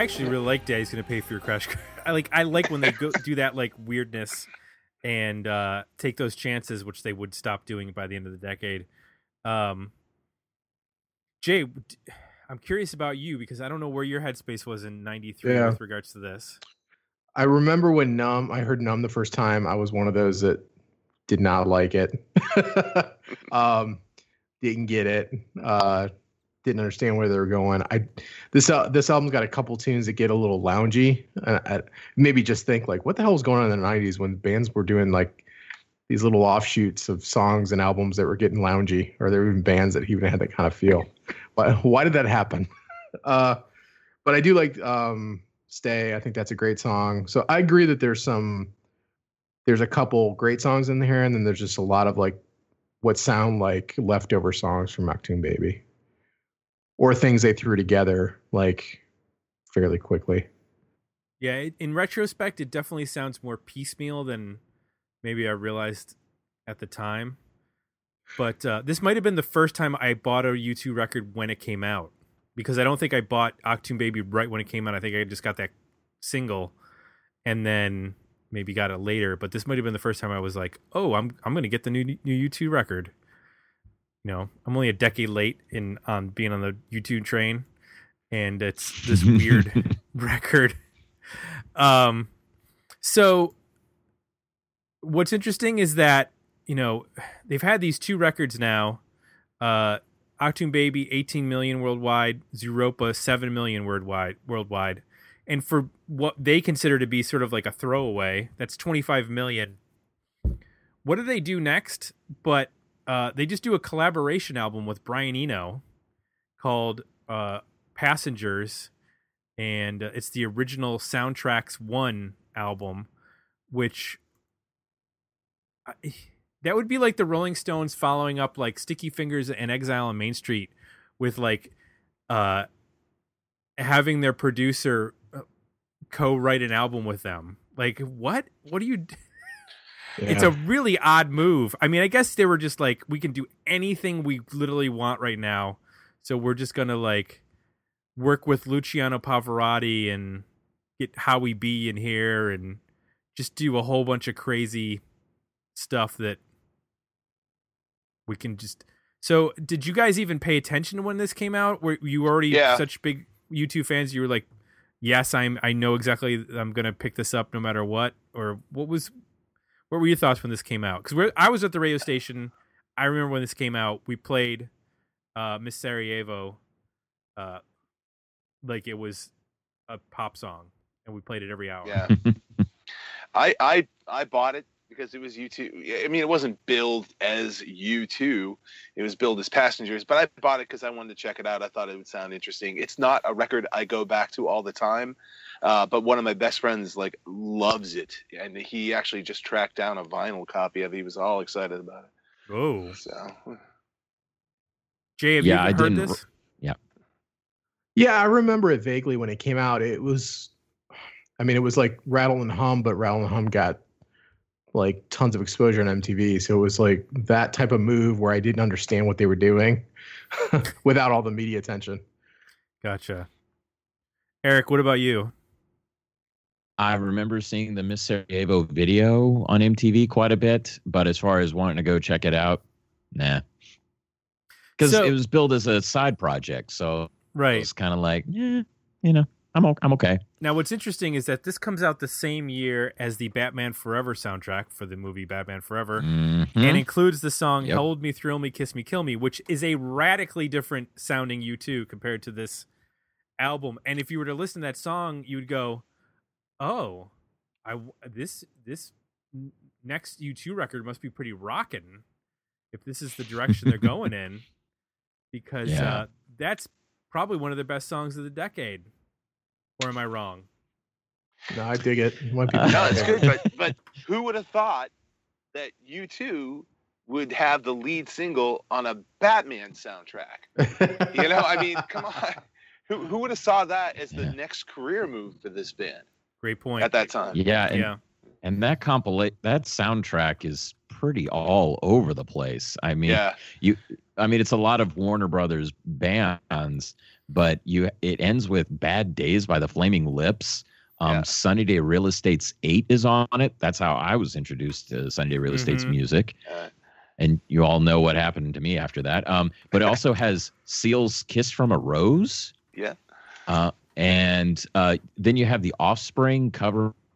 I actually really like Daddy's gonna pay for your crash card. I like I like when they go do that like weirdness and uh take those chances, which they would stop doing by the end of the decade. Um Jay, I'm curious about you because I don't know where your headspace was in '93 Yeah. with regards to this. I remember when Numb, I heard Numb the first time. I was one of those that did not like it. um, didn't get it. Uh, didn't understand where they were going. I this uh, this album's got a couple tunes that get a little loungy. Uh, I, maybe just think like, what the hell was going on in the '90s when bands were doing like these little offshoots of songs and albums that were getting loungy, or there were even bands that even had that kind of feel. Why, why did that happen? Uh, but I do like um, "Stay." I think that's a great song. So I agree that there's some, there's a couple great songs in here, and then there's just a lot of like what sound like leftover songs from Achtung Baby, or things they threw together like fairly quickly. Yeah, in retrospect, it definitely sounds more piecemeal than maybe I realized at the time. But uh, this might have been the first time I bought a U2 record when it came out, because I don't think I bought Achtung Baby right when it came out. I think I just got that single, and then maybe got it later. But this might have been the first time I was like, "Oh, I'm I'm going to get the new new U2 record." You know, I'm only a decade late in on being on the U2 train, and it's this weird record. Um, so what's interesting is that you know they've had these two records now. Uh, Achtung Baby, 18 million worldwide. Zooropa, 7 million worldwide. Worldwide, and for what they consider to be sort of like a throwaway, that's 25 million. What do they do next? But uh, they just do a collaboration album with Brian Eno called uh, Passengers, and uh, it's the original Soundtracks One album, which I- that would be like the Rolling Stones following up like Sticky Fingers and Exile on Main Street with like uh having their producer uh, co-write an album with them. Like what? What do you d- It's a really odd move. I mean, I guess they were just like we can do anything we literally want right now. So we're just going to like work with Luciano Pavarotti and get Howie B in here and just do a whole bunch of crazy stuff that we can just so did you guys even pay attention when this came out were you already Yeah. such big U2 fans you were like yes i'm i know exactly i'm gonna pick this up no matter what or what was what were your thoughts when this came out? Because i was at the radio station. I remember when this came out. We played uh miss sarajevo uh like it was a pop song and we played it every hour. Yeah. I I I bought it because it was U2. I mean, it wasn't billed as U2. It was billed as Passengers, but I bought it because I wanted to check it out. I thought it would sound interesting. It's not a record I go back to all the time, uh, but one of my best friends like loves it, and he actually just tracked down a vinyl copy of it. He was all excited about it. oh So jay have Yeah, you I heard didn't- this Yeah, Yeah, I remember it vaguely when it came out. It was, I mean, it was like Rattle and Hum, but Rattle and Hum got like tons of exposure on MTV. So it was like that type of move where I didn't understand what they were doing without all the media attention. gotcha eric what about you I remember seeing the Miss Sarajevo video on MTV quite a bit, but as far as wanting to go check it out, nah. Because So- it was billed as a side project, so it right was kind of like, yeah, you know, I'm I'm okay. Now, what's interesting is that this comes out the same year as the Batman Forever soundtrack for the movie Batman Forever, Mhm. and includes the song Yep. "Hold Me, Thrill Me, Kiss Me, Kill Me," which is a radically different sounding U2 compared to this album. And if you were to listen to that song, you would go, "Oh, I this this next U2 record must be pretty rocking if this is the direction they're going in." Because Yeah. uh, that's probably one of the best songs of the decade. Or am I wrong? No, I dig it. When Uh, no, it's good. But but who would have thought that U2 would have the lead single on a Batman soundtrack? You know, I mean, come on. Who, who would have saw that as the Yeah. next career move for this band Great point. at that time? Yeah, and, yeah. And that compilate that soundtrack is pretty all over the place. I mean, yeah, you I mean, it's a lot of Warner Brothers bands, but you it ends with "Bad Days" by the Flaming Lips. Um, Yeah. Sunny Day Real Estate's Eight is on it. That's how I was introduced to Sunny Day Real Estate's Mhm. music, Uh, and you all know what happened to me after that. Um, but it also has Seal's "Kiss from a Rose." Yeah. Uh, and uh, then you have the Offspring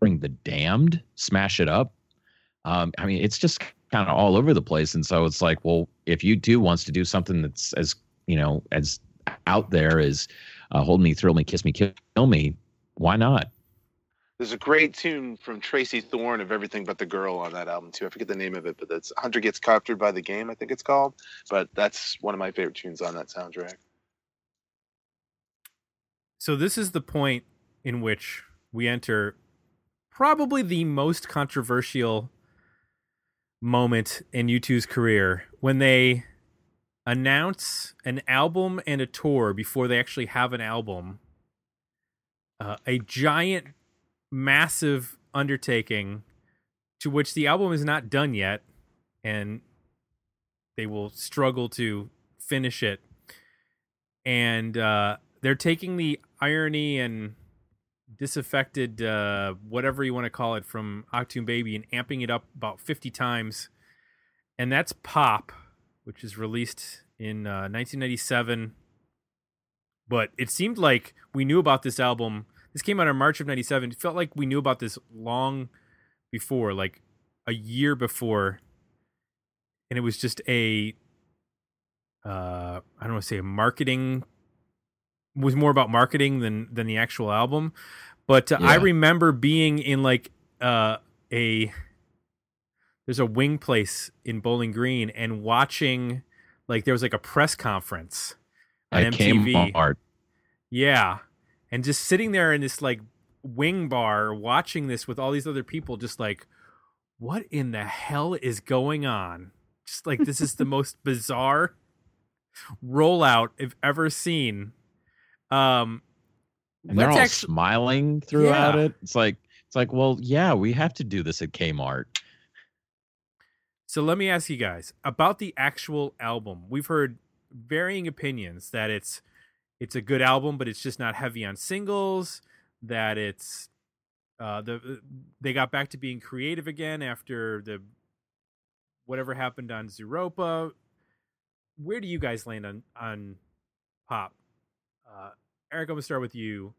covering "The Damned," "Smash It Up." Um, I mean, it's just kind of all over the place, and so it's like, well, if U2 wants to do something that's as you know as out there as uh, "Hold Me, Thrill Me, Kiss Me, Kill Me," why not? there's a great tune from Tracey Thorn of Everything But the Girl on that album too. I forget the name of it, but that's Hunter Gets Captured by the Game, I think it's called. But that's one of my favorite tunes on that soundtrack. So this is the point in which we enter probably the most controversial moment in U2's career when they announce an album and a tour before they actually have an album. Uh, a giant, massive undertaking to which the album is not done yet, and they will struggle to finish it. And uh, they're taking the irony and disaffected uh, whatever you want to call it from Achtung Baby and amping it up about 50 times. And that's Pop, which is released in uh, 1997. But it seemed like we knew about this album. This came out in March of 97. It felt like we knew about this long before, like a year before. And it was just a uh I don't want to say a marketing was more about marketing than than the actual album. But uh, I remember being in like uh a there's a wing place in Bowling Green and watching like there was like a press conference I on came MTV. art. Yeah. And just sitting there in this like wing bar watching this with all these other people just like what in the hell is going on? Just like this is the most bizarre rollout I've ever seen. Um and they're all actu- smiling throughout Yeah. it. It's like it's like, well, yeah, we have to do this at Kmart. So let me ask you guys about the actual album. We've heard varying opinions that it's it's a good album, but it's just not heavy on singles. That it's uh, the they got back to being creative again after the whatever happened on Zooropa. Where do you guys land on on pop? Uh, Eric, I'm gonna start with you.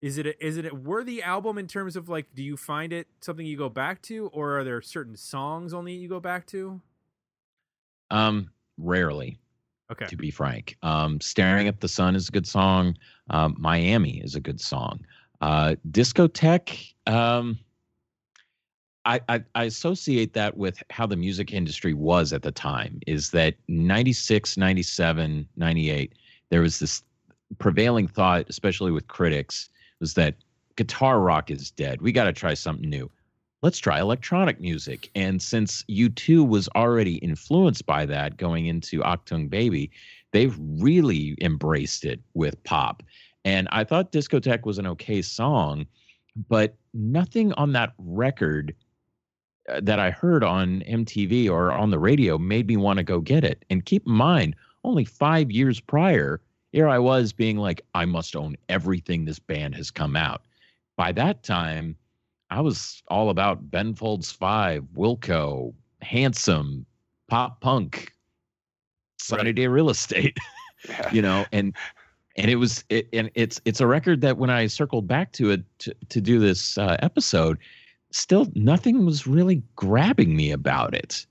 Is it a, is it a worthy album in terms of like do you find it something you go back to or are there certain songs only you go back to? Um, rarely. Okay. to be frank. Um, Staring at the Sun is a good song. Um, Miami is a good song. Uh, Discotheque, um, I, I, I associate that with how the music industry was at the time is that 96, 97, 98, there was this prevailing thought, especially with critics, was that guitar rock is dead. We got to try something new. Let's try electronic music. And since U2 was already influenced by that going into Achtung Baby, they've really embraced it with pop. And I thought Discotheque was an okay song, but nothing on that record uh, that I heard on MTV or on the radio made me want to go get it. And keep in mind, only five years prior, here I was being like, I must own everything this band has come out. By that time, I was all about Ben Folds Five, Wilco, Handsome, Pop Punk, Sunny. Day Real Estate, Yeah. you know, and and it was it, and it's it's a record that when I circled back to it to, to do this uh, episode, still nothing was really grabbing me about it,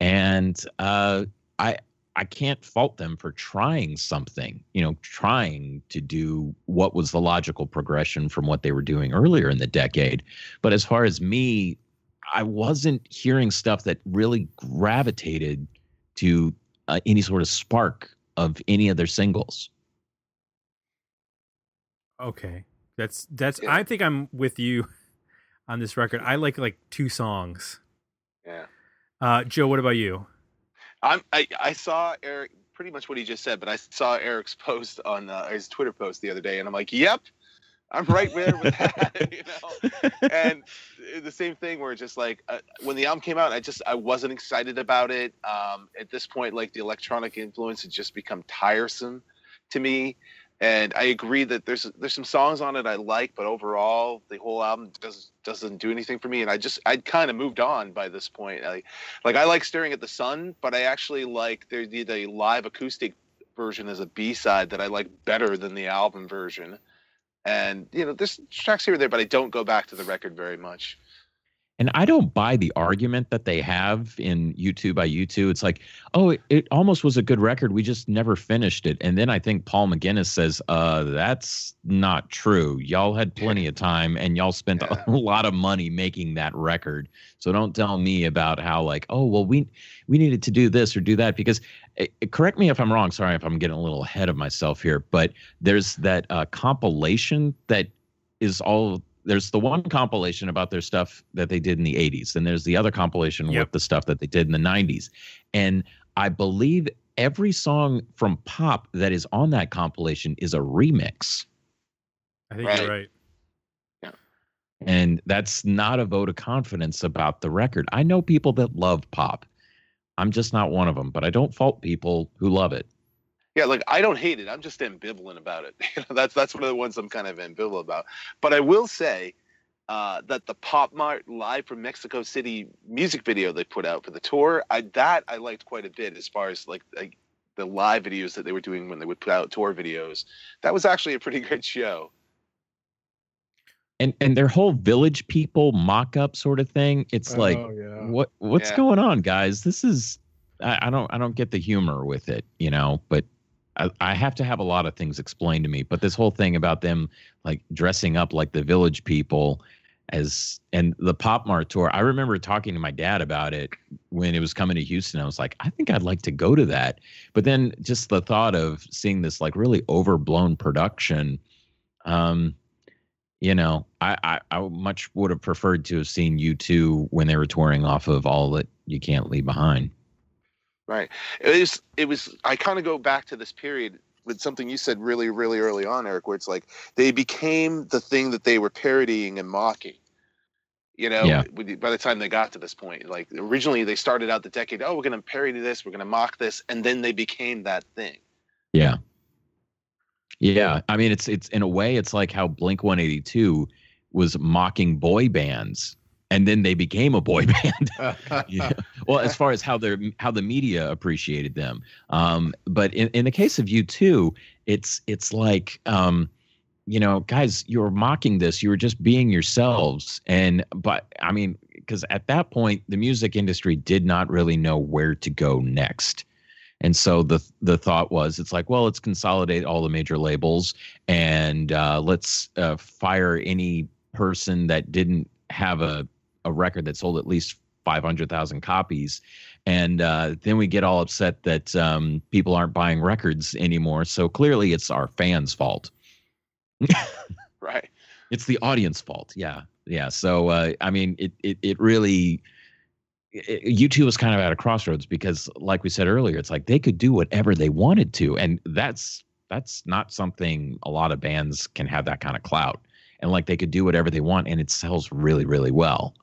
and uh, I I can't fault them for trying something, you know, trying to do what was the logical progression from what they were doing earlier in the decade. But as far as me, I wasn't hearing stuff that really gravitated to uh, any sort of spark of any of their singles. Okay. That's that's Yeah. I think I'm with you on this record. I like like two songs. yeah. Uh Joe, what about you? I'm, I I saw Eric pretty much what he just said, but I saw Eric's post on uh, his Twitter post the other day, and I'm like, yep, I'm right there with that. You know, and the same thing where just like uh, when the album came out, I just I wasn't excited about it. Um, at this point, like the electronic influence had just become tiresome to me. And I agree that there's there's some songs on it I like, but overall the whole album does doesn't do anything for me. And I just I'd kind of moved on by this point. Like like I like staring at the sun, but I actually like they did a live acoustic version as a B side that I like better than the album version. And you know, there's tracks here and there, but I don't go back to the record very much. And I don't buy the argument that they have in U2 by U2. It's like, oh, it, it almost was a good record. We just never finished it. And then I think Paul McGuinness says, uh, that's not true. Y'all had plenty of time and y'all spent Yeah. a lot of money making that record. So don't tell me about how like, oh, well, we we needed to do this or do that because eh, eh, correct me if I'm wrong. Sorry if I'm getting a little ahead of myself here, but there's that uh, compilation that is all there's the one compilation about their stuff that they did in the 80s and there's the other compilation Yep. with the stuff that they did in the 90s and i believe every song from pop that is on that compilation is a remix I think Right. you're right. Yeah. And that's not a vote of confidence about the record i know people that love pop i'm just not one of them but i don't fault people who love it Yeah, like I don't hate it. I'm just ambivalent about it. You know, that's that's one of the ones I'm kind of ambivalent about. But I will say uh, that the Pop Mart live from Mexico City music video they put out for the tour, I that I liked quite a bit as far as like like the live videos that they were doing when they would put out tour videos. That was actually a pretty good show. and and their whole village people mock-up sort of thing it's like Oh, yeah. what what's Yeah. going on guys this is I, I don't i don't get the humor with it you know but I, have to have a lot of things explained to me but this whole thing about them like dressing up like the village people as and the pop mart tour i remember talking to my dad about it when it was coming to houston i was like i think i'd like to go to that but then just the thought of seeing this like really overblown production um you know, I, I, I much would have preferred to have seen U2 when they were touring off of All That You Can't Leave Behind. Right. It was. It was. I kind of go back to this period with something you said really, really early on, Eric, where it's like they became the thing that they were parodying and mocking. You know, Yeah. by the time they got to this point, like originally they started out the decade, oh, we're going to parody this, we're going to mock this, and then they became that thing. Yeah. Yeah. I mean, it's, it's in a way, it's like how Blink 182 was mocking boy bands and then they became a boy band. yeah. Well, as far as how their how the media appreciated them, um, but in, in the case of U2, it's it's like um, you know, guys, you were mocking this. You were just being yourselves, and but I mean, because at that point, the music industry did not really know where to go next. And so the the thought was, it's like, well, let's consolidate all the major labels and uh, let's uh, fire any person that didn't have a a record that sold at least 500,000 copies. And uh, then we get all upset that um, people aren't buying records anymore. So clearly it's our fans' fault. Right. It's the audience fault. Yeah. Yeah. So, uh, I mean, it, it, it really, it, U2 was kind of at a crossroads because, like we said earlier, it's like they could do whatever they wanted to. And that's, that's not something a lot of bands can have that kind of clout. And like they could do whatever they want and it sells really, really well.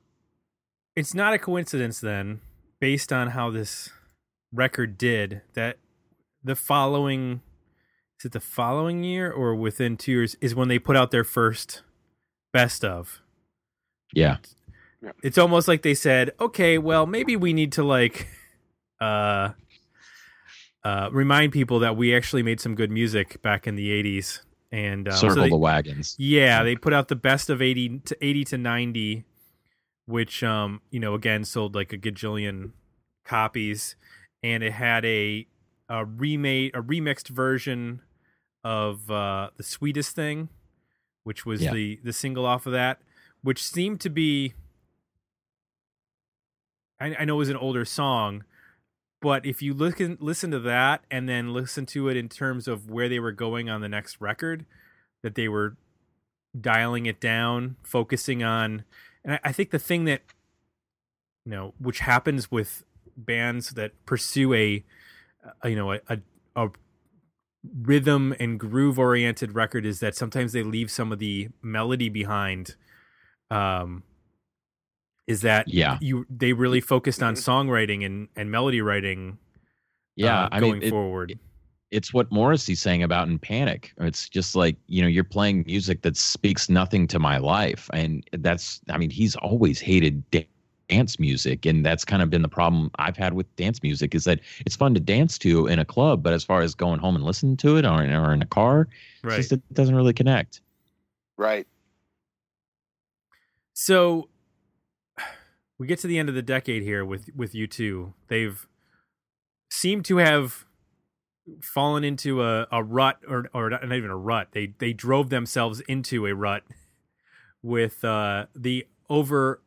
It's not a coincidence then, based on how this record did, that the following is it the following year or within two years is when they put out their first best of. Yeah. It's almost like they said, okay, well, maybe we need to like uh uh remind people that we actually made some good music back in the 80s and uh, so Circle they- the wagons. yeah, they put out the best of 80 to 80 to 90 which um, you know, again sold like a gajillion copies and it had a a remade a remixed version of uh The Sweetest Thing, which was Yeah. the the single off of that, which seemed to be I, I know it was an older song, but if you look and listen to that and then listen to it in terms of where they were going on the next record, that they were dialing it down, focusing on, and I, I think the thing that you know, which happens with bands that pursue a, a you know, a, a, a rhythm and groove oriented record is that sometimes they leave some of the melody behind. Um, is that Yeah. you they really focused on songwriting and and melody writing Yeah, uh, I going mean, it- forward. It's what Morrissey's saying about in Panic. It's just like, you know, you're playing music that speaks nothing to my life. And that's, I mean, he's always hated dance music. And that's kind of been the problem I've had with dance music is that it's fun to dance to in a club. But as far as going home and listening to it or in, or in a car, it's right. just, it doesn't really connect. Right. So we get to the end of the decade here with with U2. They've seemed to have fallen into a, a rut or or not even a rut. They they drove themselves into a rut with uh the over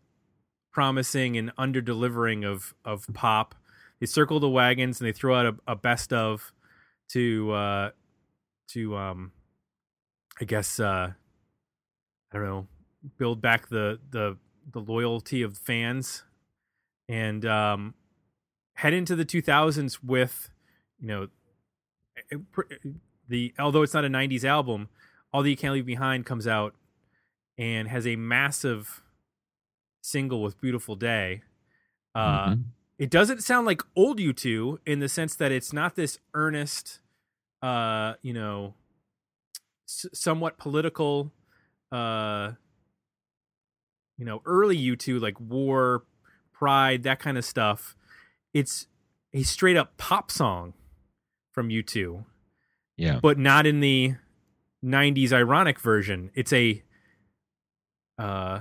promising and under delivering of of pop. They circle the wagons and they throw out a, a best of to uh to um I guess uh I don't know build back the the the loyalty of fans and um head into the 2000s with you know the although it's not a 90s album all that you can't leave behind comes out and has a massive single with beautiful day uh Mhm. it doesn't sound like old U2 in the sense that it's not this earnest, uh, you know, s- somewhat political, uh, you know, early U2 like war, pride, that kind of stuff. It's a straight up pop song from U2, yeah. but not in the 90s ironic version. It's a uh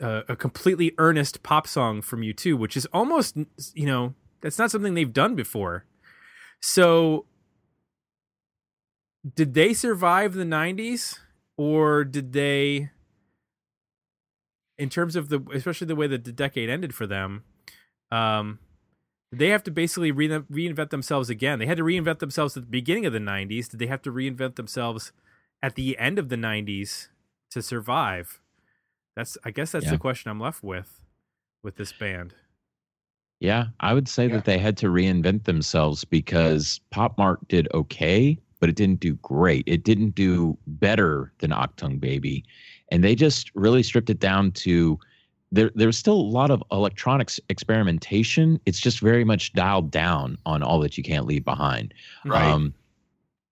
uh, a completely earnest pop song from U2, which is almost you know, that's not something they've done before. So did they survive the 90s or did they in terms of the especially the way that the decade ended for them um they have to basically re- reinvent themselves again. They had to reinvent themselves at the beginning of the 90s. Did they have to reinvent themselves at the end of the 90s to survive? That's I guess that's Yeah. the question I'm left with with this band. Yeah, I would say Yeah. that they had to reinvent themselves because Pop Mart did okay, but it didn't do great. It didn't do better than Achtung Baby. And they just really stripped it down to there there's still a lot of electronics experimentation. It's just very much dialed down on all that you can't leave behind. Right. Um,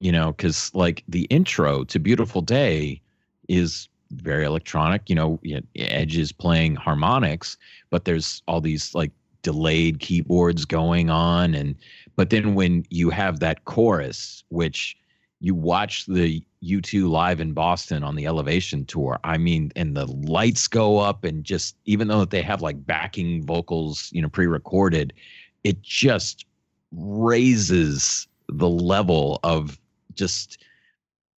you know, because like the intro to Beautiful Day is very electronic. You know, Edge is playing harmonics, but there's all these like delayed keyboards going on. And but then when you have that chorus, which you watch the U2 live in Boston on the Elevation tour, I mean, and the lights go up, and just even though they have like backing vocals, you know, pre recorded, it just raises the level of just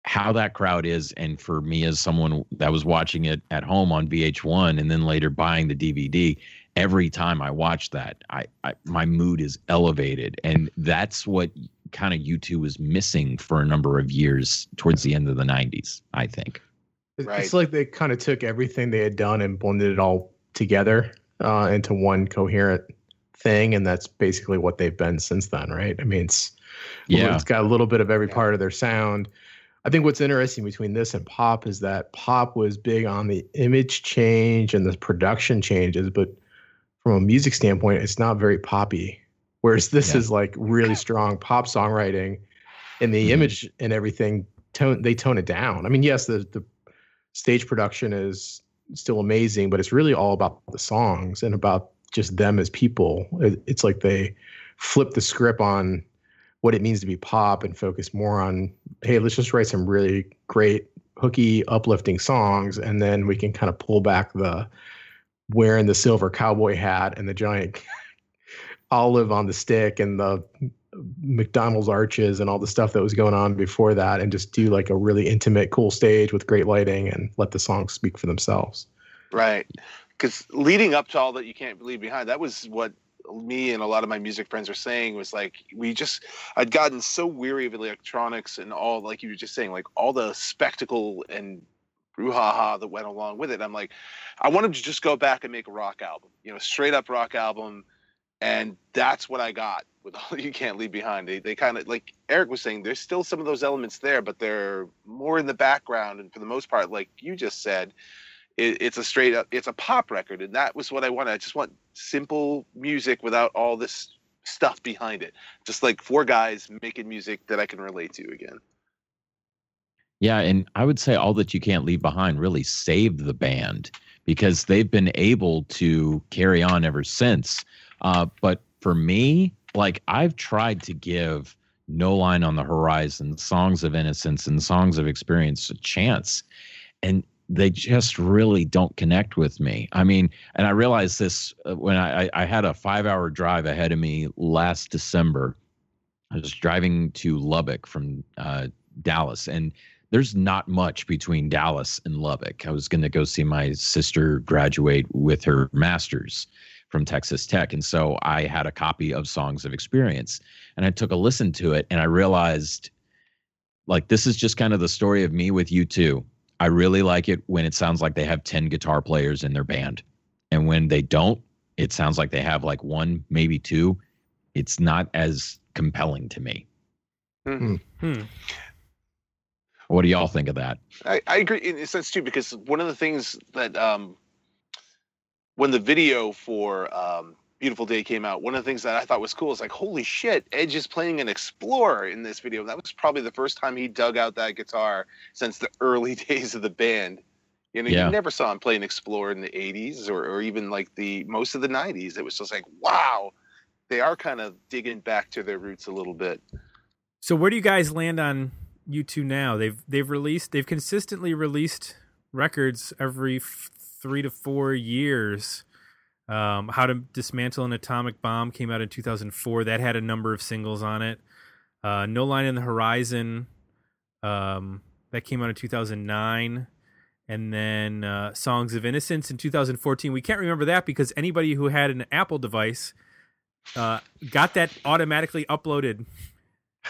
how that crowd is. And for me as someone that was watching it at home on VH1 and then later buying the DVD every time I watch that I, I my mood is elevated. And that's what kind of U2 was missing for a number of years towards the end of the 90s I think Right. It's like they kind of took everything they had done and blended it all together uh, into one coherent thing, and that's basically what they've been since then, right? I mean, it's Yeah. it's got a little bit of every part of their sound. I think what's interesting between this and pop is that pop was big on the image change and the production changes, but from a music standpoint, it's not very poppy. Whereas this Yeah. is like really strong pop songwriting, and the Mhm. image and everything tone they tone it down. I mean, yes, the the stage production is still amazing, but it's really all about the songs and about just them as people. It, it's like they flip the script on what it means to be pop and focus more on, hey, let's just write some really great, hooky, uplifting songs, and then we can kind of pull back the wearing the silver cowboy hat and the giant olive on the stick and the McDonald's arches and all the stuff that was going on before that, and just do like a really intimate, cool stage with great lighting and let the songs speak for themselves. Right. Because leading up to all that you can't leave behind, that was what me and a lot of my music friends were saying was like we just I'd gotten so weary of electronics and all like you were just saying, like all the spectacle and brouhaha that went along with it. I'm like, I wanted to just go back and make a rock album, you know, straight up rock album. And that's what I got with all you can't leave behind. They they kind of like Eric was saying, there's still some of those elements there, but they're more in the background. And for the most part, like you just said, it, it's a straight up it's a pop record, and that was what I wanted. I just want simple music without all this stuff behind it. Just like four guys making music that I can relate to again. Yeah, and I would say all that you can't leave behind really saved the band because they've been able to carry on ever since. Uh, but for me, like I've tried to give No Line on the Horizon, Songs of Innocence, and Songs of Experience a chance, and they just really don't connect with me. I mean, and I realized this uh, when I, I had a five hour drive ahead of me last December. I was driving to Lubbock from uh, Dallas, and there's not much between Dallas and Lubbock. I was going to go see my sister graduate with her master's from Texas Tech. And so I had a copy of Songs of Experience and I took a listen to it and I realized like this is just kind of the story of me with U2. I really like it when it sounds like they have 10 guitar players in their band. And when they don't, it sounds like they have like one, maybe two. It's not as compelling to me. Hmm. What do y'all think of that? I, I agree in a sense too, because one of the things that um, when the video for um, Beautiful Day came out, one of the things that I thought was cool is like, holy shit, Edge is playing an Explorer in this video. That was probably the first time he dug out that guitar since the early days of the band. You know, Yeah. you never saw him play an Explorer in the 80s or, or even like the most of the 90s. It was just like, wow, they are kind of digging back to their roots a little bit. So where do you guys land on U2 now? They've they've released they've consistently released records every f- three to four years. Um, How to Dismantle an Atomic Bomb came out in 2004. That had a number of singles on it. Uh, no Line in the Horizon um, that came out in 2009. And then uh, Songs of Innocence in 2014. We can't remember that because anybody who had an Apple device uh, got that automatically uploaded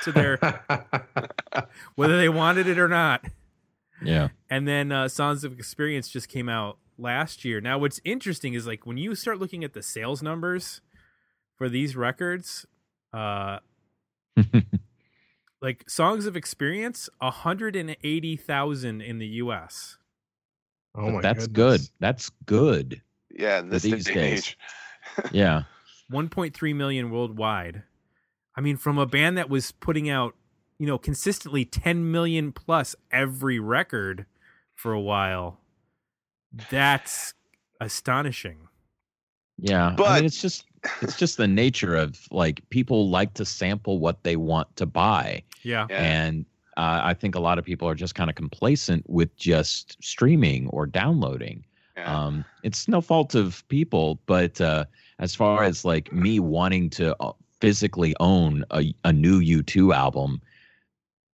to their whether they wanted it or not. Yeah. And then uh, Songs of Experience just came out last year. Now, what's interesting is like when you start looking at the sales numbers for these records, uh, like Songs of Experience, hundred and eighty thousand in the U.S. oh But my that's goodness. good. That's good. Yeah, in this these days. Yeah. 1.3 million worldwide. I mean, from a band that was putting out, you know, consistently 10 million plus every record for a while, that's astonishing. Yeah. I But- mean, it's just it's just the nature of like people like to sample what they want to buy. Yeah. Yeah. And uh, I think a lot of people are just kind of complacent with just streaming or downloading. Yeah. Um, it's no fault of people, but uh, as far as like me wanting to uh, physically own a, a new U2 album,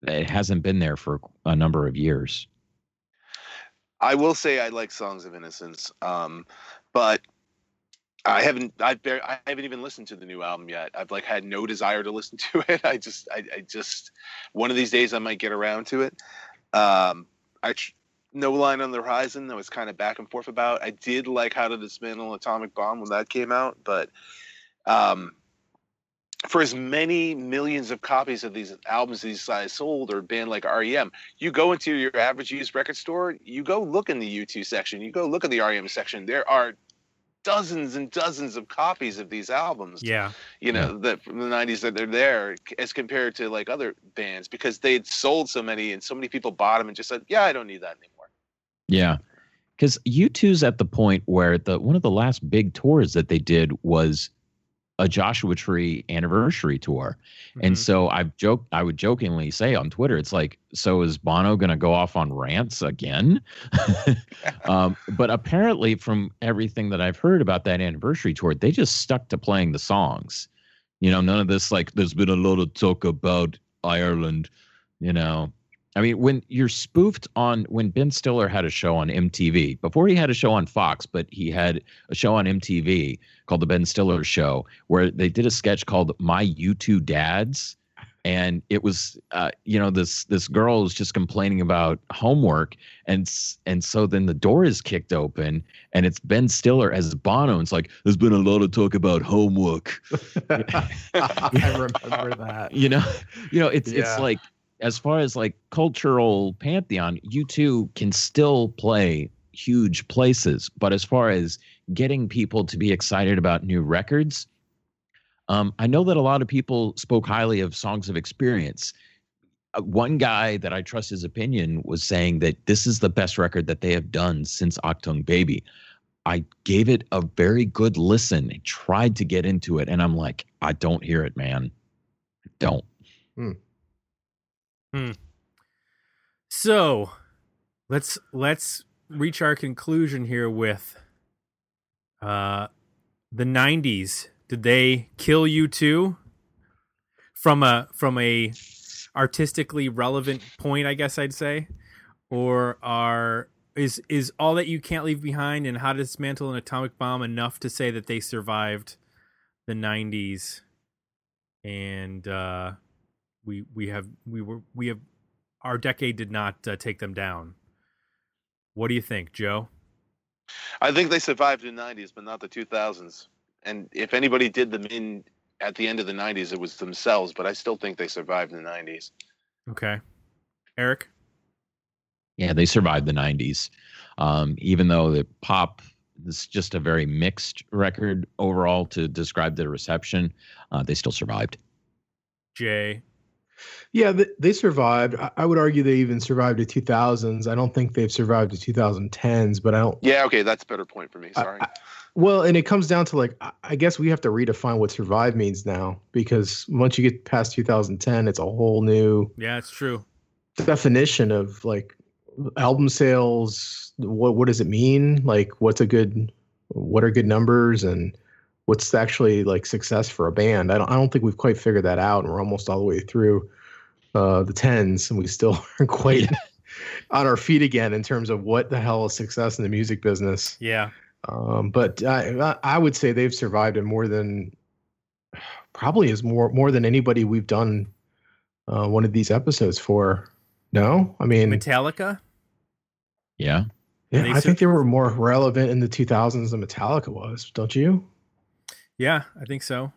it hasn't been there for a number of years. I will say I like Songs of Innocence, um, but I haven't. I bar- I haven't even listened to the new album yet. I've like had no desire to listen to it. I just, I, I just, one of these days I might get around to it. Um, I tr- no line on the horizon. I was kind of back and forth about. I did like How to Dismantle an Atomic Bomb when that came out, but um, for as many millions of copies of these albums these guys sold, or a band like REM, you go into your average used record store, you go look in the U2 section, you go look at the REM section. There are dozens and dozens of copies of these albums. Yeah. You know, that from the 90s that they're there as compared to like other bands because they had sold so many and so many people bought them and just said, yeah, I don't need that anymore. Yeah. Because U2's at the point where the one of the last big tours that they did was a Joshua Tree anniversary tour. And Mhm. so I've joked I would jokingly say on Twitter, it's like, so is Bono gonna go off on rants again? um, but apparently from everything that I've heard about that anniversary tour, they just stuck to playing the songs. You know, none of this like there's been a lot of talk about Ireland, you know. I mean, when you're spoofed on when Ben Stiller had a show on MTV, before he had a show on Fox, but he had a show on MTV called The Ben Stiller Show, where they did a sketch called My U2 Dads. and it was uh, you know this this girl was just complaining about homework and and so then the door is kicked open and it's Ben Stiller as Bono and it's like there's been a lot of talk about homework I remember that. you know you know it's Yeah. it's like as far as like cultural pantheon U2 can still play huge places. But as far as getting people to be excited about new records um, i know that a lot of people spoke highly of songs of experience. Uh, one guy that i trust his opinion was saying that this is the best record that they have done since achtung baby. I gave it a very good listen tried to get into it and i'm like i don't hear it man. I don't So let's let's reach our conclusion here with uh the 90s. Did they kill U2? From a from a artistically relevant point, I guess I'd say. Or are is is all that you can't leave behind and how to dismantle an atomic bomb enough to say that they survived the 90s and uh we we have we were we have our decade did not uh, take them down. What do you think, Joe? I think they survived the '90s, but not the 2000s. And if anybody did them in at the end of the '90s, it was themselves. But I still think they survived the '90s. Okay, Eric. Yeah, they survived the 90s. Um, even though the pop is just a very mixed record overall to describe the reception, uh, they still survived. Jay. Yeah, they, they survived. I, I would argue they even survived the 2000s. I don't think they've survived the 2010s, but I don't. Yeah, okay, that's a better point for me. Sorry. I- well, and it comes down to like, I- I guess we have to redefine what survive means now because once you get past 2010, it's a whole new Yeah, it's true. definition of like album sales. What what does it mean? Like, what's a good, what are good numbers, and what's actually like success for a band? I don't I don't think we've quite figured that out, and we're almost all the way through uh, the tens, and we still aren't quite on our feet again in terms of what the hell is success in the music business. Yeah. Um, but I, I- I would say they've survived it more than probably is more more than anybody we've done uh, one of these episodes for. No, I mean, Metallica. Yeah. yeah, I think they were more relevant in the 2000s than Metallica was. Don't you? Yeah, I think so.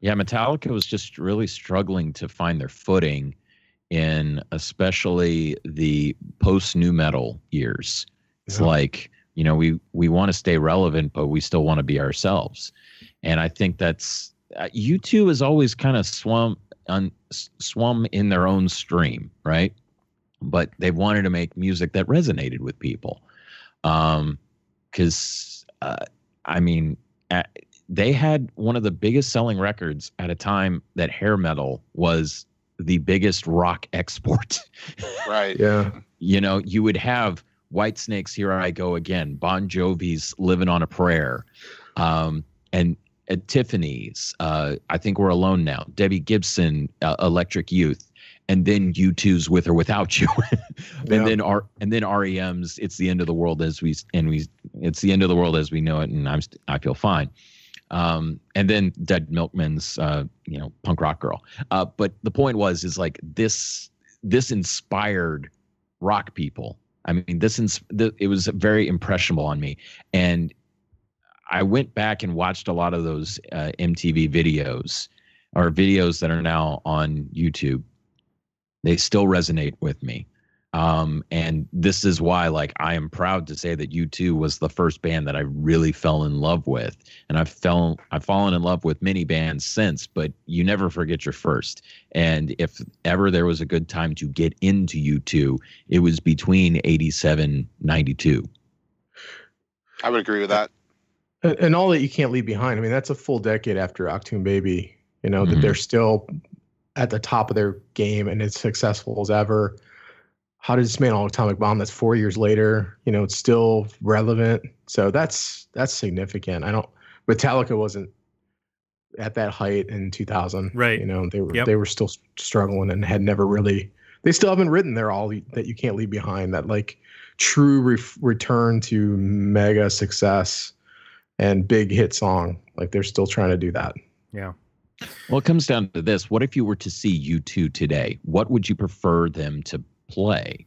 Yeah, Metallica was just really struggling to find their footing in especially the post nu metal years. It's Yeah. like, you know, we we want to stay relevant, but we still want to be ourselves. And I think that's uh, U2 has always kind of swum on swum in their own stream, right? But they wanted to make music that resonated with people. Um cuz uh, I mean, at, they had one of the biggest selling records at a time that hair metal was the biggest rock export. right. Yeah, you know, you would have Whitesnake's Here I Go Again, Bon Jovi's Living on a Prayer, um, and at Tiffany's, uh, I think we're alone now, Debbie Gibson, uh, Electric Youth, and then U2's With or Without You. and Yeah. then R and then REM's It's the End of the World as we and we it's the end of the world as we know it, and I'm st- I feel fine. Um, and then Dead Milkman's uh, you know, punk rock girl. Uh, but the point was is like this this inspired rock people. I mean, this ins- the, it was very impressionable on me, and I went back and watched a lot of those uh, MTV videos or videos that are now on YouTube. They still resonate with me, um, and this is why, like, I am proud to say that U2 was the first band that I really fell in love with, and I've fell I've fallen in love with many bands since. But you never forget your first, and if ever there was a good time to get into U2, it was between 87 92 I would agree with that. and, and all that you can't leave behind. I mean, that's a full decade after Achtung Baby. You know that Mhm. they're still at the top of their game and as successful as ever. How to dismantle atomic bomb? That's four years later. You know, it's still relevant. So that's that's significant. I don't. Metallica wasn't at that height in 2000. Right. You know, they were Yep. they were still struggling and had never really. They still haven't written their all that you can't leave behind. That like true ref return to mega success and big hit song. Like they're still trying to do that. Yeah. Well, it comes down to this. What if you were to see U2 today? What would you prefer them to play?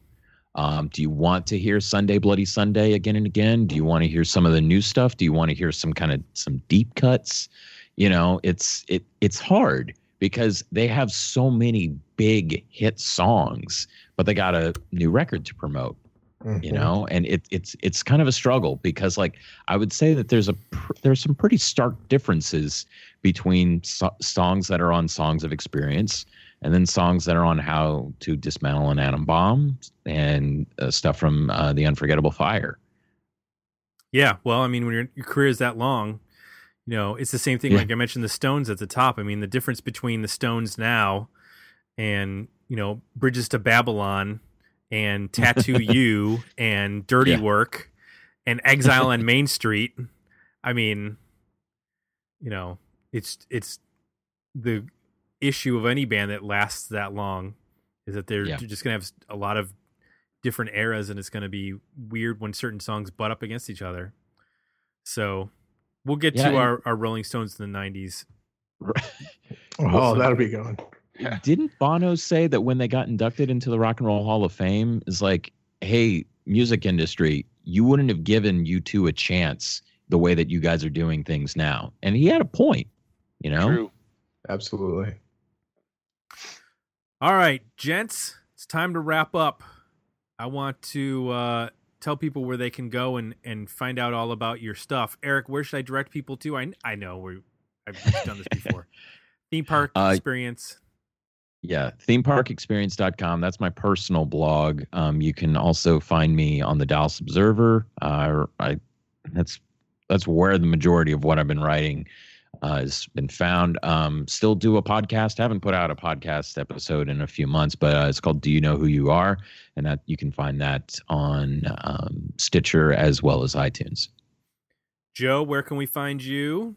Um, do you want to hear Sunday Bloody Sunday again and again? Do you want to hear some of the new stuff? Do you want to hear some kind of some deep cuts? You know, it's it it's hard because they have so many big hit songs, but they got a new record to promote you Mhm. know and it, it's it's kind of a struggle because like i would say that there's a pr- there's some pretty stark differences between so- songs that are on songs of experience and then songs that are on how to dismantle an atom bomb and uh, stuff from uh, the unforgettable fire Yeah, well, I mean, when your your career is that long, you know, it's the same thing. Yeah. Like I mentioned, the Stones at the top. I mean, the difference between the Stones now and you know, Bridges to Babylon and Tattoo You and Dirty Yeah. Work and Exile on Main Street. I mean, you know, it's it's the issue of any band that lasts that long is that they're Yeah. just gonna have a lot of different eras and it's going to be weird when certain songs butt up against each other. So we'll get Yeah, to and- our, our Rolling Stones in the 90s. Oh, that'll be going. didn't bono say that when they got inducted into the rock and roll hall of fame is like hey music industry you wouldn't have given U2 a chance the way that you guys are doing things now and he had a point you know True. Absolutely. All right, gents, it's time to wrap up. I want to uh, tell people where they can go and, and find out all about your stuff. Eric, where should I direct people to? I, I know we I've done this before. Theme park Uh, experience. Yeah, themeparkexperience.com. That's my personal blog. Um, you can also find me on the Dallas Observer. Uh, I that's that's where the majority of what I've been writing uh, has been found. Um, still do a podcast. Haven't put out a podcast episode in a few months, but uh, it's called "Do You Know Who You Are," and that you can find that on um, Stitcher as well as iTunes. Joe, where can we find you?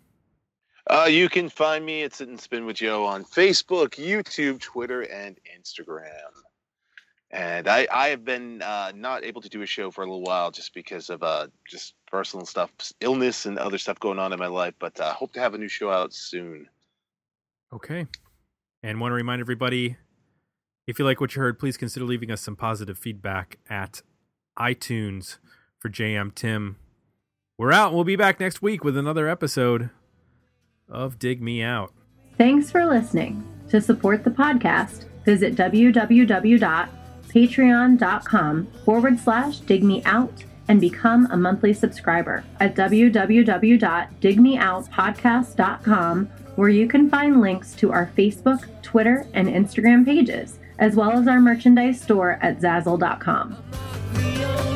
Uh, you can find me at Sit and Spin with Joe on Facebook, YouTube, Twitter, and Instagram. And I, I have been uh, not able to do a show for a little while just because of uh, just personal stuff, illness, and other stuff going on in my life. But uh, hope to have a new show out soon. Okay. And want to remind everybody if you like what you heard, please consider leaving us some positive feedback at iTunes for JM Tim. We're out. We'll be back next week with another episode of Dig Me Out. Thanks for listening. To support the podcast, visit www.patreon.com forward slash dig me out and become a monthly subscriber at www.digmeoutpodcast.com, where you can find links to our Facebook, Twitter, and Instagram pages, as well as our merchandise store at zazzle.com.